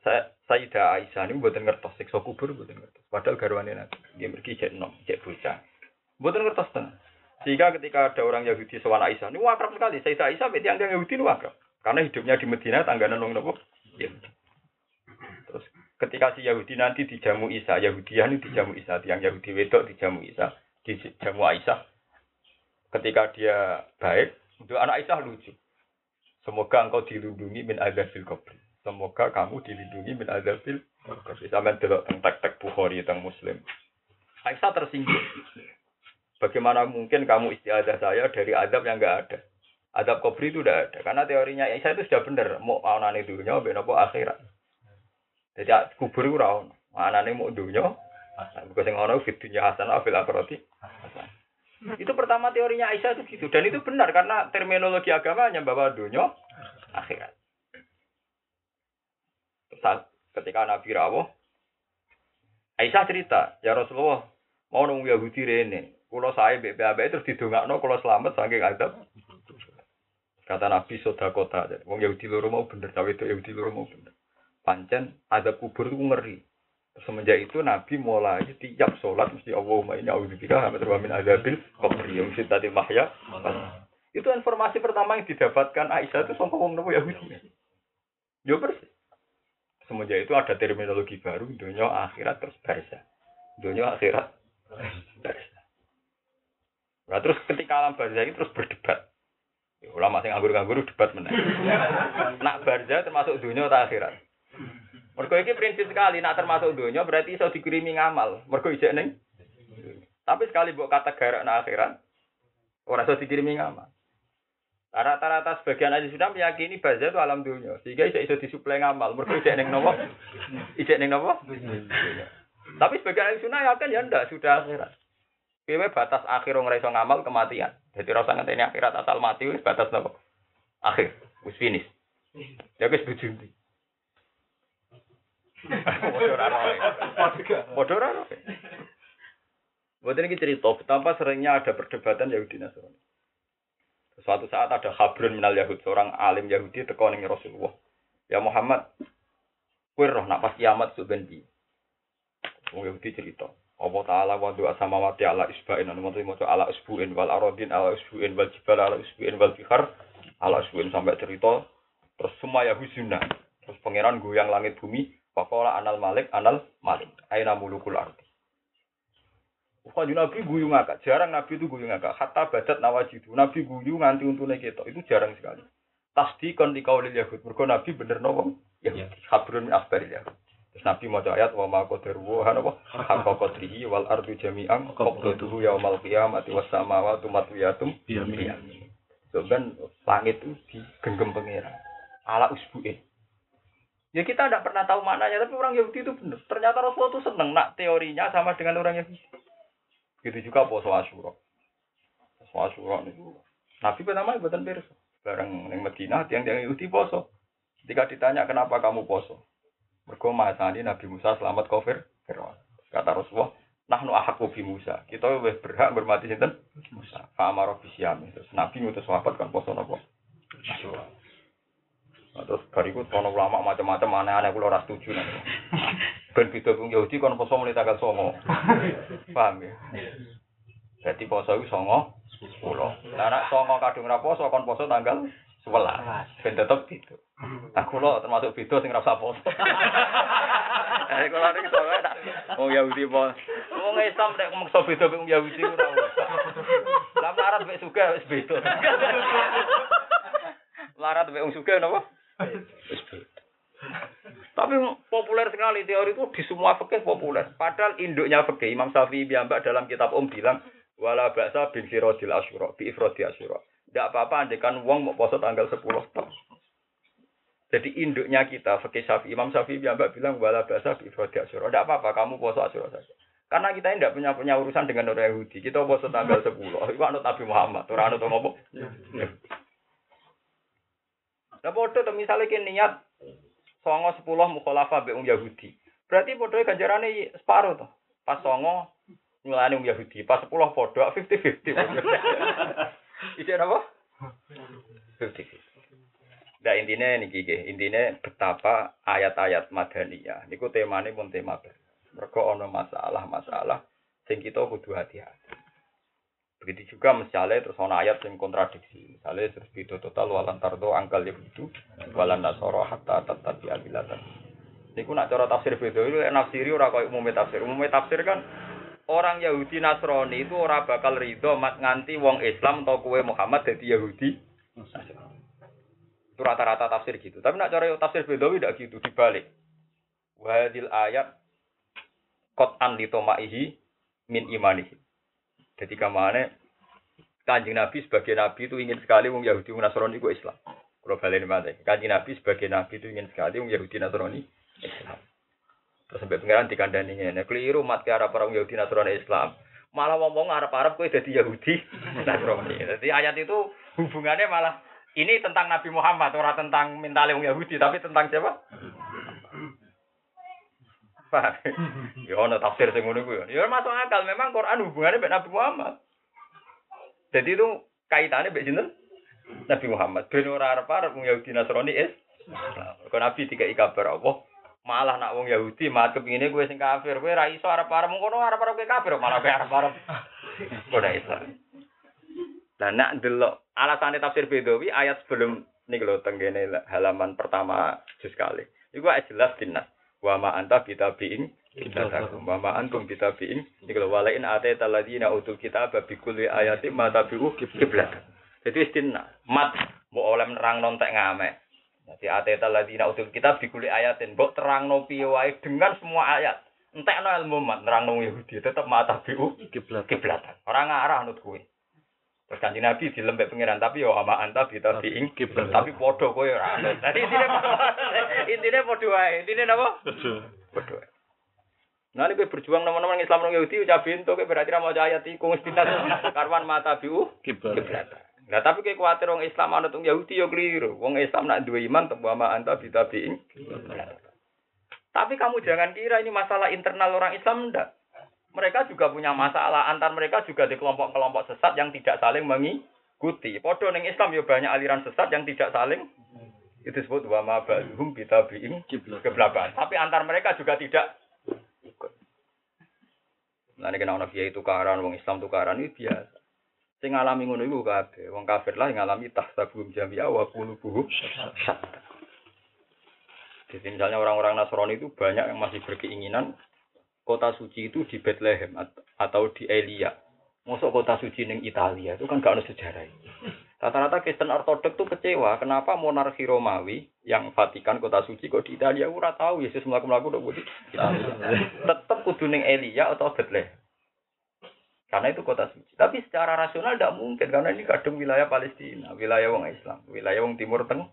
A: Saya Sayyidah Aisyah ini buatan ngertos siksa kubur buatan ngertos. Padahal garwane nanti dia pergi cek nom, cek bocah. Buatan ngertos tenang. Sehingga ketika ada orang Yahudi soal Aisyah, ini wakrab sekali. Sayyidah Aisyah berarti yang Yahudi ini wakrab. Karena hidupnya di Medina tangganan nong nopo. Terus ketika si Yahudi nanti dijamu Isa, Yahudian ini dijamu Isa, yang Yahudi wedok dijamu Isa, dijamu Aisyah. Ketika dia baik, untuk anak Aisyah lucu. Semoga engkau dilindungi min azabil kubri. Semoga kamu dilindungi min azabil kubri. Sampai delok tek-tek Bukhari teng Muslim. Aisyah tersinggung. Bagaimana mungkin kamu istiadah saya dari azab yang enggak ada? Azab kubri itu udah ada. Karena teorinya Aisyah itu sudah benar. Mau nani dunia, benopo akhirat. Jadi kubur itu rawon. Mana nih mau dunia? Bukan yang orang fit dunia hasanah fil akhirati. Itu pertama teorinya Aisyah itu gitu dan itu benar karena terminologi agamanya bahwa dunia akhirat. Saat ketika Nabi rawuh Aisyah cerita, ya Rasulullah, mau nunggu Yahudi rene, kalau saya BPAB terus didongakno kalau selamat saking azab. Kata Nabi soda kota, wong Yahudi loro mau bener, cawe itu Yahudi loro mau bener. Pancen ada kubur itu ngeri. Semenjak itu Nabi mulai tiap sholat mesti Allahumma ini audzubika wa min adzabil qabr yang tadi mahya. Itu informasi pertama yang didapatkan Aisyah itu sama wong nopo Yahudi. Yo persis. Semenjak itu ada terminologi baru dunia akhirat terus barza. Dunia akhirat barza. Nah, terus ketika alam barza ini terus berdebat. Ya, ulama sing nganggur-nganggur debat meneh. Nak barza termasuk dunia atau akhirat. Mergo iki prinsip sekali, nak termasuk dunia berarti iso dikirimi ngamal. Mergo ijek ning. Tapi sekali mbok kata garak na akhirat, ora iso dikirimi ngamal. Rata-rata sebagian aja sudah meyakini baza itu alam dunia, sehingga iso iso disuplai ngamal. Mergo ijek ning nopo? Ijek ning nopo? Tapi sebagian ahli sunnah yakin ya ndak sudah akhirat. Kowe batas akhir ora iso ngamal kematian. Jadi rasa ngenteni akhirat asal mati wis batas nopo? Akhir, wis finish. Ya wis bujunti. Bodoh ora. Bodoh ora. Buat ini cerita betapa seringnya ada perdebatan Yahudi Nasrani. Suatu saat ada Habrun minal Yahud, seorang alim Yahudi tekoning Rasulullah. Ya Muhammad, kue roh nak pas kiamat suben bi. Wong Yahudi cerita. Allah Ta'ala wa doa sama mati ala isba'in. Anu mati moco ala isbu'in wal arodin ala isbu'in wal jibal ala isbu'in wal bihar ala isbu'in sampai cerita. Terus semua Yahudi sunnah. Terus pangeran goyang langit bumi. Pakola anal malik anal malik. Aina mulukul arti. Kanjeng Nabi guyu ngakak. Jarang Nabi itu guyu ngakak. Hatta badat nawajidu. Nabi guyu nganti untune ketok. Itu jarang sekali. Tasdikon di kaulil Yahud. Mergo Nabi bener nopo? Yahudi. Habrun min akhbaril Yahud. Terus Nabi mau ayat wa ma qadaru wa apa? Hakka qadrihi wal ardu jami'an qabdatuhu yaumal qiyamati was samawati matwiyatum. So kan langit itu digenggam pangeran. Ala usbu'in. Ya kita tidak pernah tahu maknanya, tapi orang Yahudi itu benar. Ternyata Rasulullah itu seneng nak teorinya sama dengan orang Yahudi. Gitu juga poso Asyura. Poso Asyura itu Nabi pertama buatan pirsa. Bareng ning Madinah tiang-tiang Yahudi poso. Ketika ditanya kenapa kamu poso? Mergo masani Nabi Musa selamat kafir Fir'aun. Kata Rasulullah, nahnu ahakku bi Musa. Kita lebih berhak bermati sinten? Musa. Fa amara bi Terus Nabi ngutus sahabat kan poso napa? Nah, terus bariku tono ulama macam-macam aneh-aneh kula ora setuju. Ben beda wong Yahudi kon poso mulai tanggal 9. Paham ya? Jadi poso iku 9 10. Lah nek 9 kadung ra poso kon poso tanggal 11. Ben tetep beda. Aku lo termasuk beda sing ra usah poso. Eh kalau ada kita tak wong Yahudi po. Wong Islam nek meksa beda wong Yahudi ora. Lah larat mek suka wis beda. Larat mek suka napa? Wis beda. Tapi populer sekali teori itu di semua fikih populer. Padahal induknya fikih Imam Syafi'i biambak dalam kitab Om bilang wala ba'sa bin sirodil asyura bi ifrodi asyura. Tidak apa-apa andai kan wong mau poso tanggal 10 tok. Jadi induknya kita, fakih Syafi'i, Imam Syafi'i ya Mbak bilang wala bahasa bi asyura. Tidak apa-apa, kamu poso asyura saja. Karena kita tidak punya punya urusan dengan orang Yahudi. Kita poso tanggal 10. Itu anut Nabi Muhammad, ora anut apa. bodoh padha misalnya ki niat songo 10 mukhalafah be Yahudi. Berarti bodohnya ganjarannya separuh tuh. Pas songo nyelani Yahudi, pas 10 padha 50-50. Ijek apa? Nah intinya ini gigi, intinya betapa ayat-ayat madaniyah. Niku ini pun tema ber. Mereka ono masalah-masalah, sing kita kudu hati-hati. Begitu juga misalnya terus ono ayat yang kontradiksi. Misalnya terus itu total walan tardo angkal itu walan nasoro hatta tatat Ini Niku nak cara tafsir beda itu nafsiri ora koyo umumnya tafsir. Umumnya tafsir kan orang Yahudi Nasrani itu ora bakal ridho mat nganti wong Islam atau kue Muhammad jadi Yahudi. Itu rata-rata tafsir gitu. Tapi nak cara tafsir beda tidak gitu dibalik. Wahadil ayat kot an litomaihi min imanihi. Jadi ke mana kanjeng Nabi sebagai Nabi itu ingin sekali wong Yahudi wong Nasrani itu Islam. Kalau balik kanjeng Nabi sebagai Nabi itu ingin sekali wong Yahudi Nasrani Islam. Terus sampai pengiran dikandani ini, keliru mat ke arah para Yahudi Nasrani Islam. Malah ngomong Arab Arab kue jadi Yahudi Nasrani. Jadi ayat itu hubungannya malah ini tentang Nabi Muhammad, orang tentang mentale wong Yahudi, tapi tentang siapa? Ya ono tafsir sing ngono kuwi. Ya masuk akal, memang Quran hubungannya dengan Nabi Muhammad. Jadi itu kaitannya mbek sinten? Nabi Muhammad. Ben ora arep-arep Yahudi Nasrani is. Kok Nabi tiga kabar apa? Malah nak wong Yahudi mat kepingine kowe sing kafir, kowe ra iso arep-arep. Mung kono arep-arep kowe kafir, malah kowe arep-arep. Ora iso. Lah nak delok alasane tafsir Bedawi ayat sebelum niki lho tenggene halaman pertama juz kali. Iku jelas dinas. Wa ma anta bitabiin kitabahum wa ma antum bitabiin. Iki lho walain atata ladina utul kitab bi kulli ayatin ma tabi'u kiblat. Jadi istinna mat mbok oleh nerang nontek ngamek jadi atata ladina utul kitab bi kulli ayatin mbok terangno piye wae dengan semua ayat entekno ilmu mat nerangno Yahudi tetep ma tabi'u kiblat kiblatan orang ngarah nut kuwi Terus kanji Nabi di lembek pengiran tapi yo ama anta kita biing tapi podo kowe ora. Tadi intinya intinya podo wae. Napa? Podo. Nah, ini berjuang teman-teman Islam orang Yahudi ucap bintu, berarti mau ayat iku wis dinas karwan mata biu kiblat. Nah, tapi kayak kuatir orang Islam anut orang Yahudi yo keliru. Wong Islam nak dua iman tebu ama anta kita biing. Tapi kamu jangan kira ini masalah internal orang Islam ndak mereka juga punya masalah antar mereka juga di kelompok-kelompok sesat yang tidak saling mengikuti. Podo ning Islam ya banyak aliran sesat yang tidak saling itu disebut wa ma ba'dhum bitabi'in keblaban. Tapi antar mereka juga tidak ikut. Nah ini kena ono kiai tukaran, wong Islam tukaran itu biasa. Sing ngalami ngono iku kabeh. Wong kafir lah ngalami tahsabum jami'a wa syatta. Jadi misalnya orang-orang Nasrani itu banyak yang masih berkeinginan kota suci itu di Bethlehem atau di Elia. Masuk kota suci ning Italia itu kan gak ada sejarah. Rata-rata Kristen Ortodok tuh kecewa kenapa monarki Romawi yang Vatikan kota suci kok di Italia ora tahu Yesus udah di Italia. Tetap kudu ning Elia atau Bethlehem. Karena itu kota suci. Tapi secara rasional tidak mungkin karena ini kadang wilayah Palestina, wilayah wong Islam, wilayah wong Timur Tengah.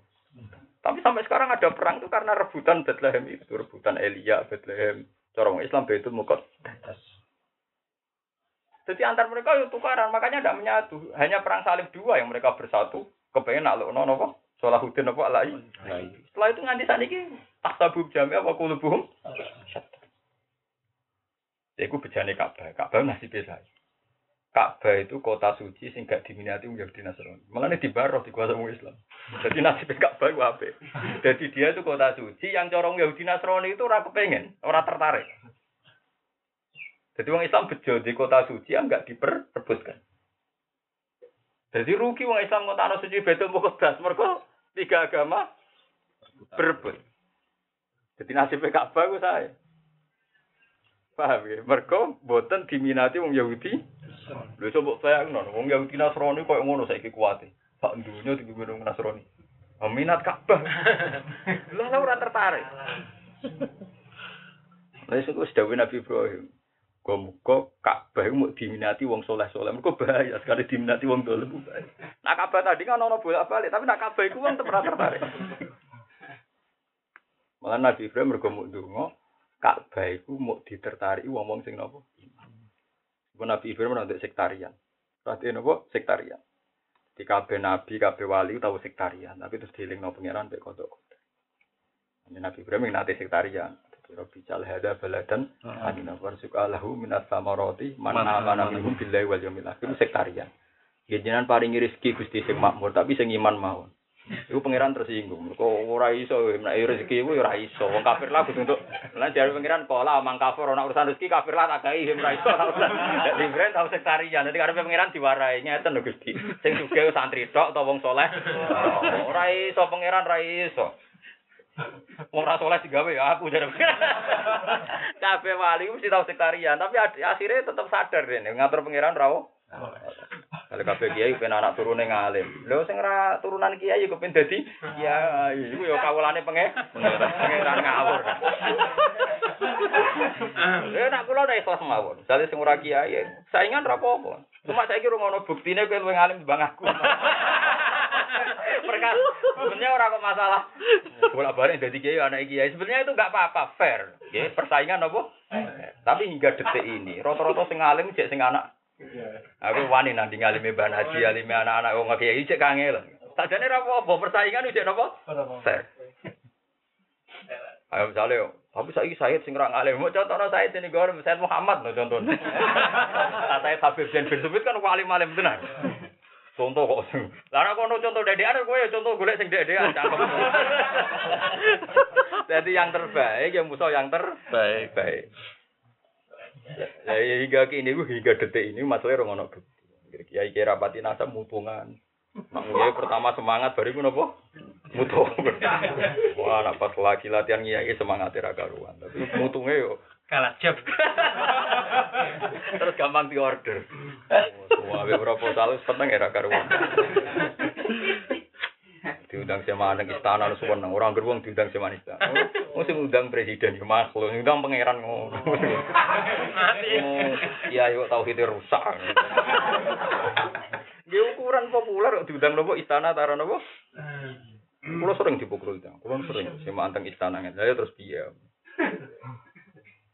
A: Tapi sampai sekarang ada perang itu karena rebutan Bethlehem itu, rebutan Elia, Bethlehem, Corong Islam itu mukot. Jadi antar mereka itu tukaran, makanya tidak menyatu. Hanya perang salib dua yang mereka bersatu. Kepengen nak lo nopo, Salahuddin apa alai. Setelah itu nganti saat ini tahtabub jami apa kulubuhum. Ya, aku bejane Ka'bah, Ka'bah masih biasa. Ka'bah itu kota suci sing gak diminati wong Yahudi Nasrani. Malah di baroh di kuasa wong Islam. Jadi nasib Ka'bah itu apa? Jadi dia itu kota suci yang corong Yahudi Nasrani itu ora kepengen, ora tertarik. Jadi wong Islam bejo di kota suci yang gak diperebutkan. Jadi rugi wong Islam kota suci Baitul Muqaddas mereka tiga agama berebut. Jadi nasib Ka'bah itu saya. Paham ya? Mereka boten diminati wong Yahudi. Lha coba bayangno, wong Yahudi Nasrani koyo ngono saiki kuwate. Sak dipimpin wong Nasrani. Minat Ka'bah. Lah lah ora tertarik. Lah iso wis dawuh Nabi Ibrahim. Muga Ka'bah iku mau diminati wong soleh-soleh. Mergo bahaya sekali diminati wong dolim. Nah Ka'bah tadi kan ono bolak-balik, tapi nak Ka'bah iku wong ora tertarik. Malah Nabi Ibrahim mergo mau ndonga Ka'bah iku mau ditertarik wong-wong sing napa? Ibu Nabi Ibrahim nanti sektarian. Berarti napa? Sektarian. Di kabeh nabi, kabeh wali tahu sektarian, tapi terus dilingno pangeran mek kodok. Nabi Ibrahim nanti sektarian. Rabbi jal hada baladan amina warzuq lahu minas samarati man amana minhum billahi wal yawmil akhir sektarian. Jenengan paringi rezeki Gusti sing makmur tapi sing iman mawon. Iku pangeran tersinggung. Kok ora iso nek rezeki iku ora iso. Wong kafir lah kudu untuk lan jare pangeran pola mang kafir ana urusan rezeki kafir lah tak gawe ora iso. Dadi brand tau sektarian. Dadi karepe pangeran diwarai ngeten lho Gusti. Sing santri tok utawa wong saleh. Ora iso pangeran ora iso. Wong ra saleh digawe ya aku jare. Kabeh wali mesti tau sektarian, tapi akhirnya tetap sadar dene ngatur pangeran ra Kalau kabeh kiai pengen anak turune ngalim. Lho sing ora turunan kiai kok pengen dadi kiai. Iku ya kawulane penge pangeran ngawur. Ya nak kula nek ikhlas mawon. Dadi sing ora kiai saingan ra apa-apa. Cuma saiki ora ngono buktine kowe luwih ngalim timbang aku. Mereka sebenarnya orang kok masalah. Bolak balik dari kiai anak kiai sebenarnya itu nggak apa-apa fair. Ya, persaingan apa? Tapi hingga detik ini rata-rata sing alim cek sing anak Aku wani nanti ngalimi Mbah Haji, alimi anak-anak wong kiai cek kangel. Sajane ra apa persaingan cek napa? Fair. Ayo misalnya, tapi saya Said sing ra ngalim. Mau contohnya Said ini gue Said Muhammad no contohnya. Saya Habib bin bin Subit kan wali malim tenan. Contoh kok sing. Lah nek kono contoh dedekan kowe ya contoh golek sing dedekan cangkem. Jadi yang terbaik yang musuh yang terbaik. Baik. Ya, ya hingga kini hingga detik ini masalahnya orang ono bukti. Kiai kira rapati nasab mutungan. Mak kiai pertama semangat baru gue nopo mutu. Wah, anak pas lagi latihan kiai semangat ra karuan. Tapi mutungnya yo
C: kalah jab.
A: Terus gampang diorder. Semua abe proposal seneng era karuan. Diundang sama anak istana lu suweneng orang gerbong diundang sama istana. Oh sing undang presiden ya makhluk. Undang pangeran ngono. Iya yuk tahu itu rusak. Dia ukuran populer diundang nopo istana taruh nopo? Kulo sering dipukul itu, kulo sering sama anteng istana. Ngene. Saya terus piye?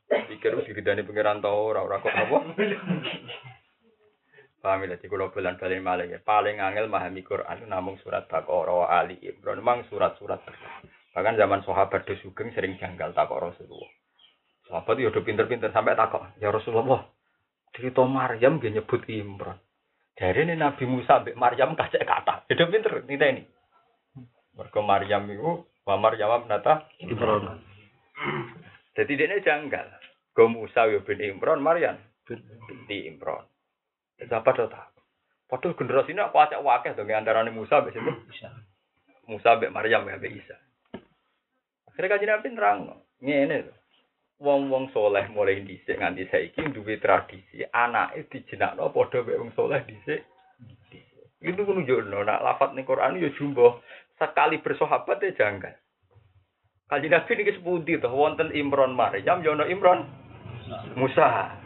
A: Pikir diridani pangeran tau ora ora kok nopo? Paham ya, kalau bulan balik malah ya. Paling angel memahami Quran namun surat Baqarah, Ali Imran, memang surat-surat Bahkan zaman sahabat do sugeng sering janggal takok Rasulullah. Sahabat ya udah pinter-pinter sampai takok, ya Rasulullah, cerita Maryam dia nyebut Imran. Dari ini Nabi Musa sampai Maryam kacek kata. Udah pinter, ini ini. Mereka Maryam itu, wa Maryam nata Imran. Jadi dia ini janggal. Go Musa ya bin Imran, Maryam binti Imran. Siapa tahu tak? Padahal generasi ini aku acak wakil dong antara Musa sampai situ. Musa sampai Maryam sampai Isa. Akhirnya kajian Nabi nerang, ini Wong-wong soleh mulai dhisik nganti saiki duwe tradisi anake dijenakno padha mek wong soleh dhisik. Itu menunjukno nak lafat ning Quran ya jumbo sekali bersahabat ya janggal. Kajian Nabi niki sepundi to wonten Imron Maryam ya ono Imron Musa.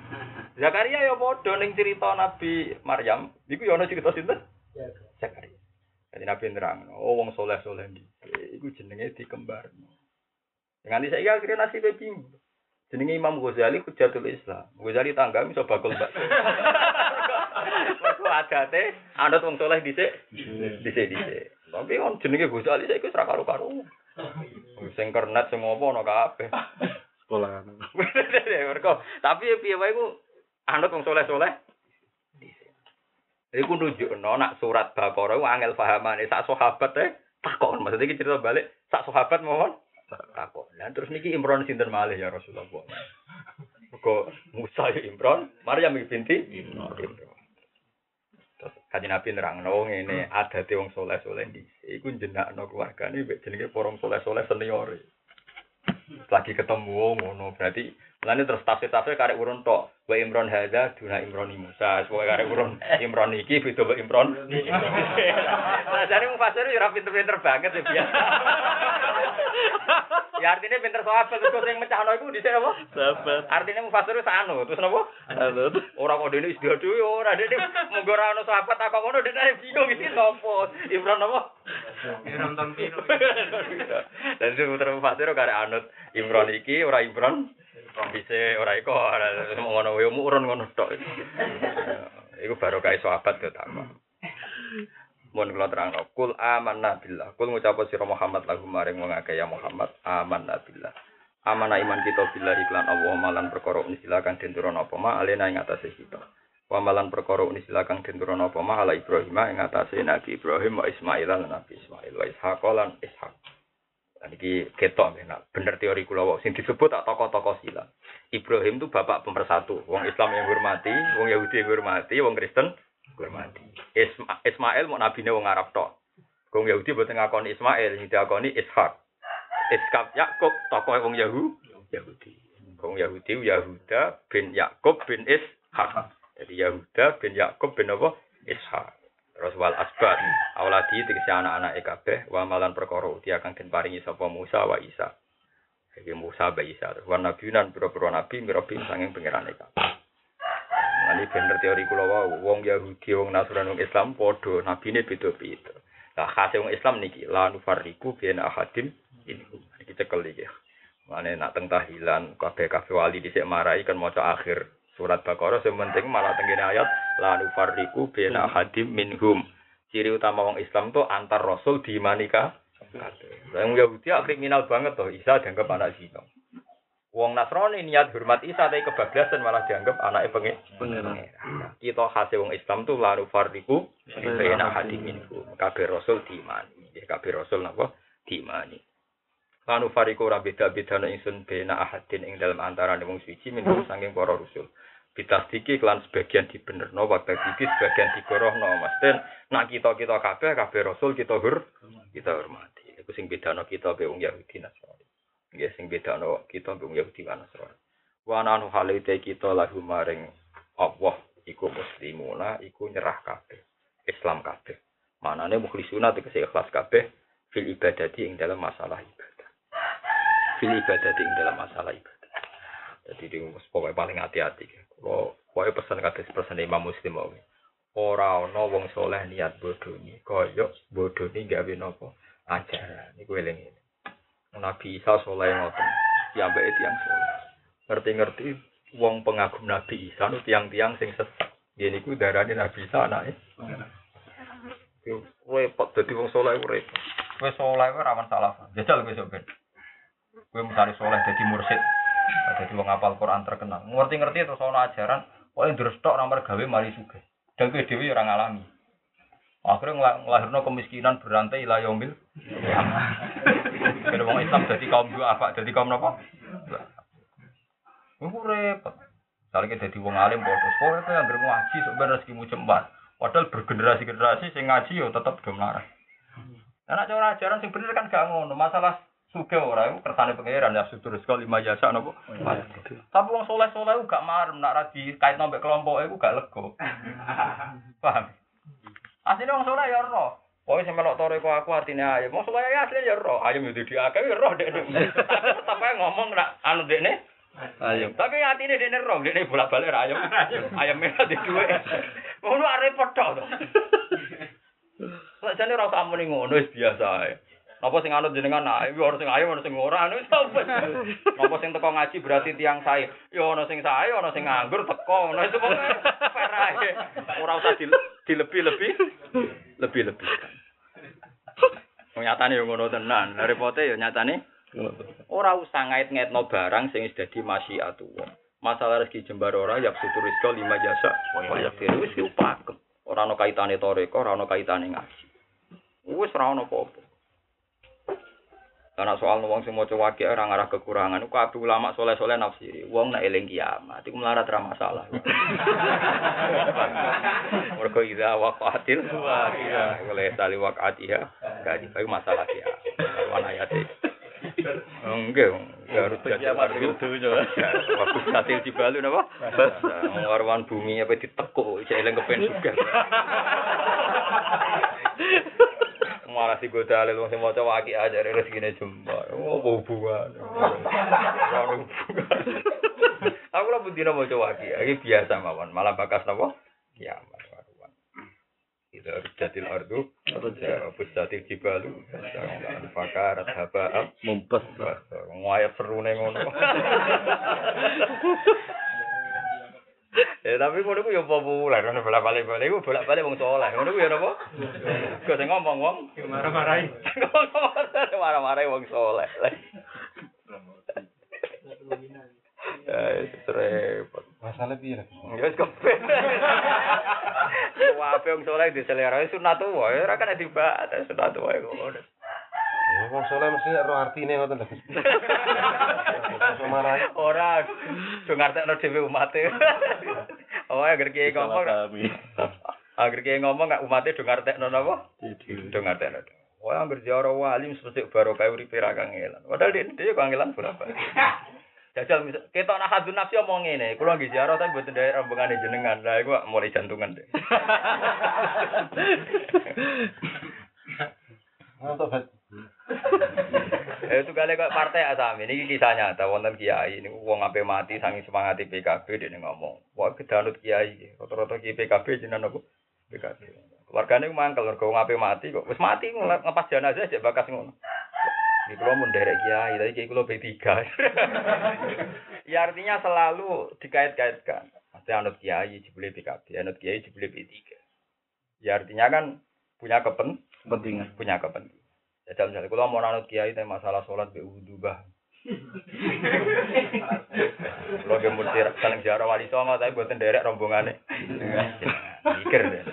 A: Zakaria ya padha ning cerita Nabi Maryam, iku ya ana cerita sinten? Zakaria. Jadi Nabi nerang, oh wong soleh-soleh iki iku jenenge dikembarno. Dengan saya akhirnya nasibnya bingung. Jenenge Imam Ghazali Hujatul Islam. Ghazali tangga iso bakul mbak. Mergo adate anut wong soleh dhisik. Dhisik dhisik. Tapi on jenenge Ghazali saiki wis ra karo-karo. Sing kernet sing apa ana kabeh.
B: Sekolah.
A: Mergo tapi piye wae ku anut wong soleh-soleh. Iku nunjukno nak surat Baqarah iku angel pahamane sak sahabat eh takon. Maksudnya iki cerita balik sak sahabat mohon takon. Lah terus niki Imron sinten malih ya Rasulullah. Kok Musa ya Imron, Maryam binti Imron. Terus kanjeng Nabi nerangno ngene, adate wong soleh-soleh di iku jenakno keluargane mek jenenge porong soleh-soleh senior. Lagi ketemu ngono berarti Lalu terus tafsir-tafsir karek urun tok. Wa Imron hadza duna Imron Musa. Semoga karek urun Imron iki beda wa Imron. Nah, jare mufasir ya ora pinter-pinter banget ya biasa. ya artinya pinter sahabat terus sing mecahno iku dhisik apa?
C: Sahabat.
A: Artinya mufasir wis anu, terus napa?
C: Halo.
A: Ora kok dene istiadat dhewe ora dene mung ora ono sahabat tak kok ngono dene bingung iki sapa? Imron napa?
D: Imron Tampino.
A: Dan itu putra mufasir karek anut Imron iki ora Imron bisa ora iko ora ngono wae urun ngono tok. Iku baru kae sahabat yo tak. Mun kula terangno, kul amanna billah. Kul ngucap sira Muhammad lagu maring wong akeh ya Muhammad amanna billah. Amana iman kita billah iklan Allah malan perkara unisila kang den turun apa ma alena ing atase kita. Wa malan perkara unisila kang den turun apa ma ala Ibrahim ing atase Nabi Ibrahim wa Ismail lan Nabi Ismail wa Ishaq lan Ishaq. Niki ketok nah, bener teori kula wau sing disebut tak tokoh-tokoh silat. Ibrahim itu bapak pemersatu, wong Islam yang hormati, wong Yahudi yang hormati, wong Kristen hormati. Isma, Ismail mau nabine wong Arab tok. Wong Yahudi boten ngakoni Ismail, sing diakoni Ishak. Ishak Yakub tokoh wong Yahu, Yahudi. Wong Yahudi Yahuda bin Yakub bin Ishak. Jadi Yahuda bin Yakub bin apa? Ishak. Terus wal asbat, awladi tegese anak-anak kabeh wa malan perkara uti akan den paringi sapa Musa wa Isa. Iki Musa wa Isa. Wa nabiunan pira-pira nabi mirabi sanging pangerane kabeh. Ini bener teori kula wau, wong Yahudi, wong Nasrani, wong Islam padha nabine beda-beda. Lah khase wong Islam niki la nufarriqu baina ahadin ini. Iki cekel iki. Mane nak teng tahilan kabeh-kabeh wali dhisik marai kan maca akhir surat Baqarah sing penting malah tenggene ayat la nufarriqu baina hadim minhum. Ciri utama wong Islam tuh antar rasul di manika. Wong Yahudi kriminal banget tuh Isa dianggap anak zina. Wong Nasrani niat hormat Isa tapi kebablasan malah dianggap anaknya pengen.
C: Pengen.
A: Kita khase wong Islam tuh la nufarriqu baina hadim minhum. Kabeh rasul diimani. Kabeh rasul napa? Diimani. Lanu fariku ora beda-beda nek ingsun bena ahadin ing dalam antara wong suci minum saking para rasul. Bitasdiki kelan sebagian dibenerno waktu iki sebagian digorohno Mas Den nak kita-kita kabeh kabeh rasul kita hur kita hormati. Iku sing bedano kita be wong Yahudi Nasrani. Nggih sing bedano kita be wong Yahudi lan Nasrani. Wa nanu halite kita lahu maring Allah iku muslimuna iku nyerah kabeh. Islam kabeh. Manane mukhlisuna tegese ikhlas kabeh fil ibadati ing dalam masalah ibadah fil ibadah ing dalam masalah ibadah. Jadi di pokoknya paling hati-hati. Kalau pokoknya pesan kata pesan Imam Muslim mau. Ora ana wong soleh niat bodoni, koyok bodoni gawe napa ajaran. Iku eling ini. Nabi Isa soleh ngoten, piambake tiyang soleh. Ngerti-ngerti wong pengagum Nabi Isa nu tiang-tiang sing sesat. Dia niku darane Nabi Isa anake. Yo repot dadi wong soleh repot. Kowe soleh ku rawan salah. Jajal sok ben. Kowe misalnya soleh jadi mursid, jadi wong apal Quran terkenal. Ngerti-ngerti terus ana ajaran, pokoke ndres tok nomor gawe mari sugih. Dan kowe dhewe ora ngalami. Akhirnya ngela- ngelahirno kemiskinan berantai ila yaumil kiamah. Jadi wong Islam jadi kaum dua apa? Jadi kaum apa? Iku repot. Misalnya jadi wong alim bodoh, pokoknya kowe anggere ngaji sebenarnya rezekimu jembar. Padahal bergenerasi-generasi sing ngaji yo tetep do melarat. Cara ajaran sing bener kan gak ngono. Masalah suge ora iku kersane pangeran ya sudur sekali lima jasa napa. Tapi wong soleh-soleh gak marem nak ra dikait nombek kelompok iku gak lego. Paham? Asline wong soleh ya ora. Pokoke sing melok tore aku artine ayam. Wong soleh ya asline ya ora. Ayam itu diakeh ya ora dekne. Tapi tetep ngomong nak anu dekne
C: Ayo.
A: tapi atine dene rong, dene bolak-balik ra ayam. Ayam merah di duwe. Ngono arep repot to. Sakjane ora usah ngono wis biasa ae. Napa sing anut jenengan ae, ora sing ayam, ora sing ora, anu wis apa. Napa sing teko ngaji berarti tiang sae. Ya ana sing sae, ana sing nganggur teko, ngono itu pokoke fair. Ora usah di, dilebih-lebih, lebih-lebih. Nyatane yo ngono tenan. Lah repote yo nyatane Ora usah ngait-ngaitno barang sing wis dadi masyiatu wong. Masalah rezeki jembar ora ya sutur rizqa lima jasa. Wah ya wis upakem. ora ana kaitane toreko, ora ana kaitane ngaji. Wis ora ana apa-apa. Karena soal wong sing maca wakil ora ngarah kekurangan, iku kabeh ulama soleh-soleh nafsiri. Wong nek eling kiamat iku melarat ra masalah. Mergo ida waqatil waqiah, oleh tali waqatiha, gak iku masalah ya. Wan ayate. Enggak, enggak harus jadi ardu. Waktu satil jibalu napa? Warwan bumi apa ditekuk, cek eling kepen juga. Malah si goda alil wong sing maca waki aja rezekine jembar. Oh, apa hubungan? Ora ono hubungan. Aku lah bendina maca waki, iki biasa mawon. Malah bakas napa? Kiamat waruan. Itu jatil ardu, ya bustatil jibalu, fakarat haba
B: Mumpes.
A: Ngwayat serune ngono. Ya tapi ngono ku ya populer, ngono bolak-balik balik iku bolak-balik wong saleh. Ngono ku ya napa? Kok sing ngomong wong
D: Marah-marahi.
A: marah-marah wong saleh. Ya, itu repot.
B: Masalah piye?
A: Ya wis kepen. Wae wong saleh diselera sunat wae, ora kan dibahas sunat wae ngono.
B: Ya wong saleh mesti ro artine ngoten lho. Iso marahi.
A: Ora do ngartekno dhewe umate. Oh, agar kiai ngomong, agar kiai ngomong gak umate do ngartekno napa? Do ngartekno. Wah, anggere jaro wali mesti barokah uripe ra kangelan. Padahal dia dhewe kangelan berapa? Jajal misal ketok nak hadun nafsi omong ngene, kula nggih ziarah tapi mboten ndek rombongane jenengan. Lah iku mulai jantungan deh.
B: Bet.
A: Eh, itu kali kok partai asami ini kisah nyata wonten kiai ini wong ape mati sangi semangat PKB dia ngomong wah kedanut kiai rata-rata kiai PKB jenengan apa PKB keluargane ku mangkel mergo wong ape mati kok wis mati ngepas jenazah aja bakas ngono Di kulo mun derek kiai, tapi kiai kulo B3. ya artinya selalu dikait-kaitkan. Pasti anut kiai jebule PKB, anut kiai jebule B3. Ya artinya kan punya kepen,
B: Kepentingan.
A: punya kepentingan. Ya misalnya kalau mau anut kiai tapi masalah sholat be wudu bah. Kalau dia mesti saling ziarah wali songo tapi buatan derek rombongannya. Mikir deh.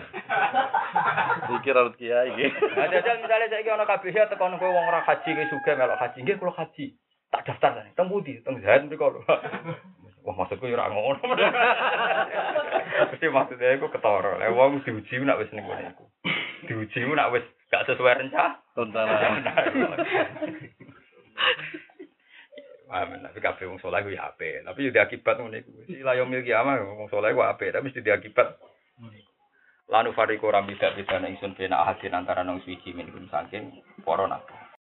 B: Pikir harus kiai iki.
A: Nah, jajal misalnya saya kira orang kabeh ya tekan kowe wong ora haji kowe sugih melok haji nggih kula haji. Tak daftar tadi. Teng pundi? Teng Zaid mriko. Wah maksudku ya ora ngono. Mesti maksudnya iku ketara. Lah wong diuji nak wis ning ngene Diuji nak wis gak sesuai rencana.
B: Tontonan.
A: Amin, tapi kabeh wong saleh ku ya apik, tapi yo diakibat ngene iku. Sila yo milki ama wong saleh ku apik, tapi mesti diakibat. Lanu fariku ora beda-beda nek ingsun bena ahadin antara nang suci min saking para nabi.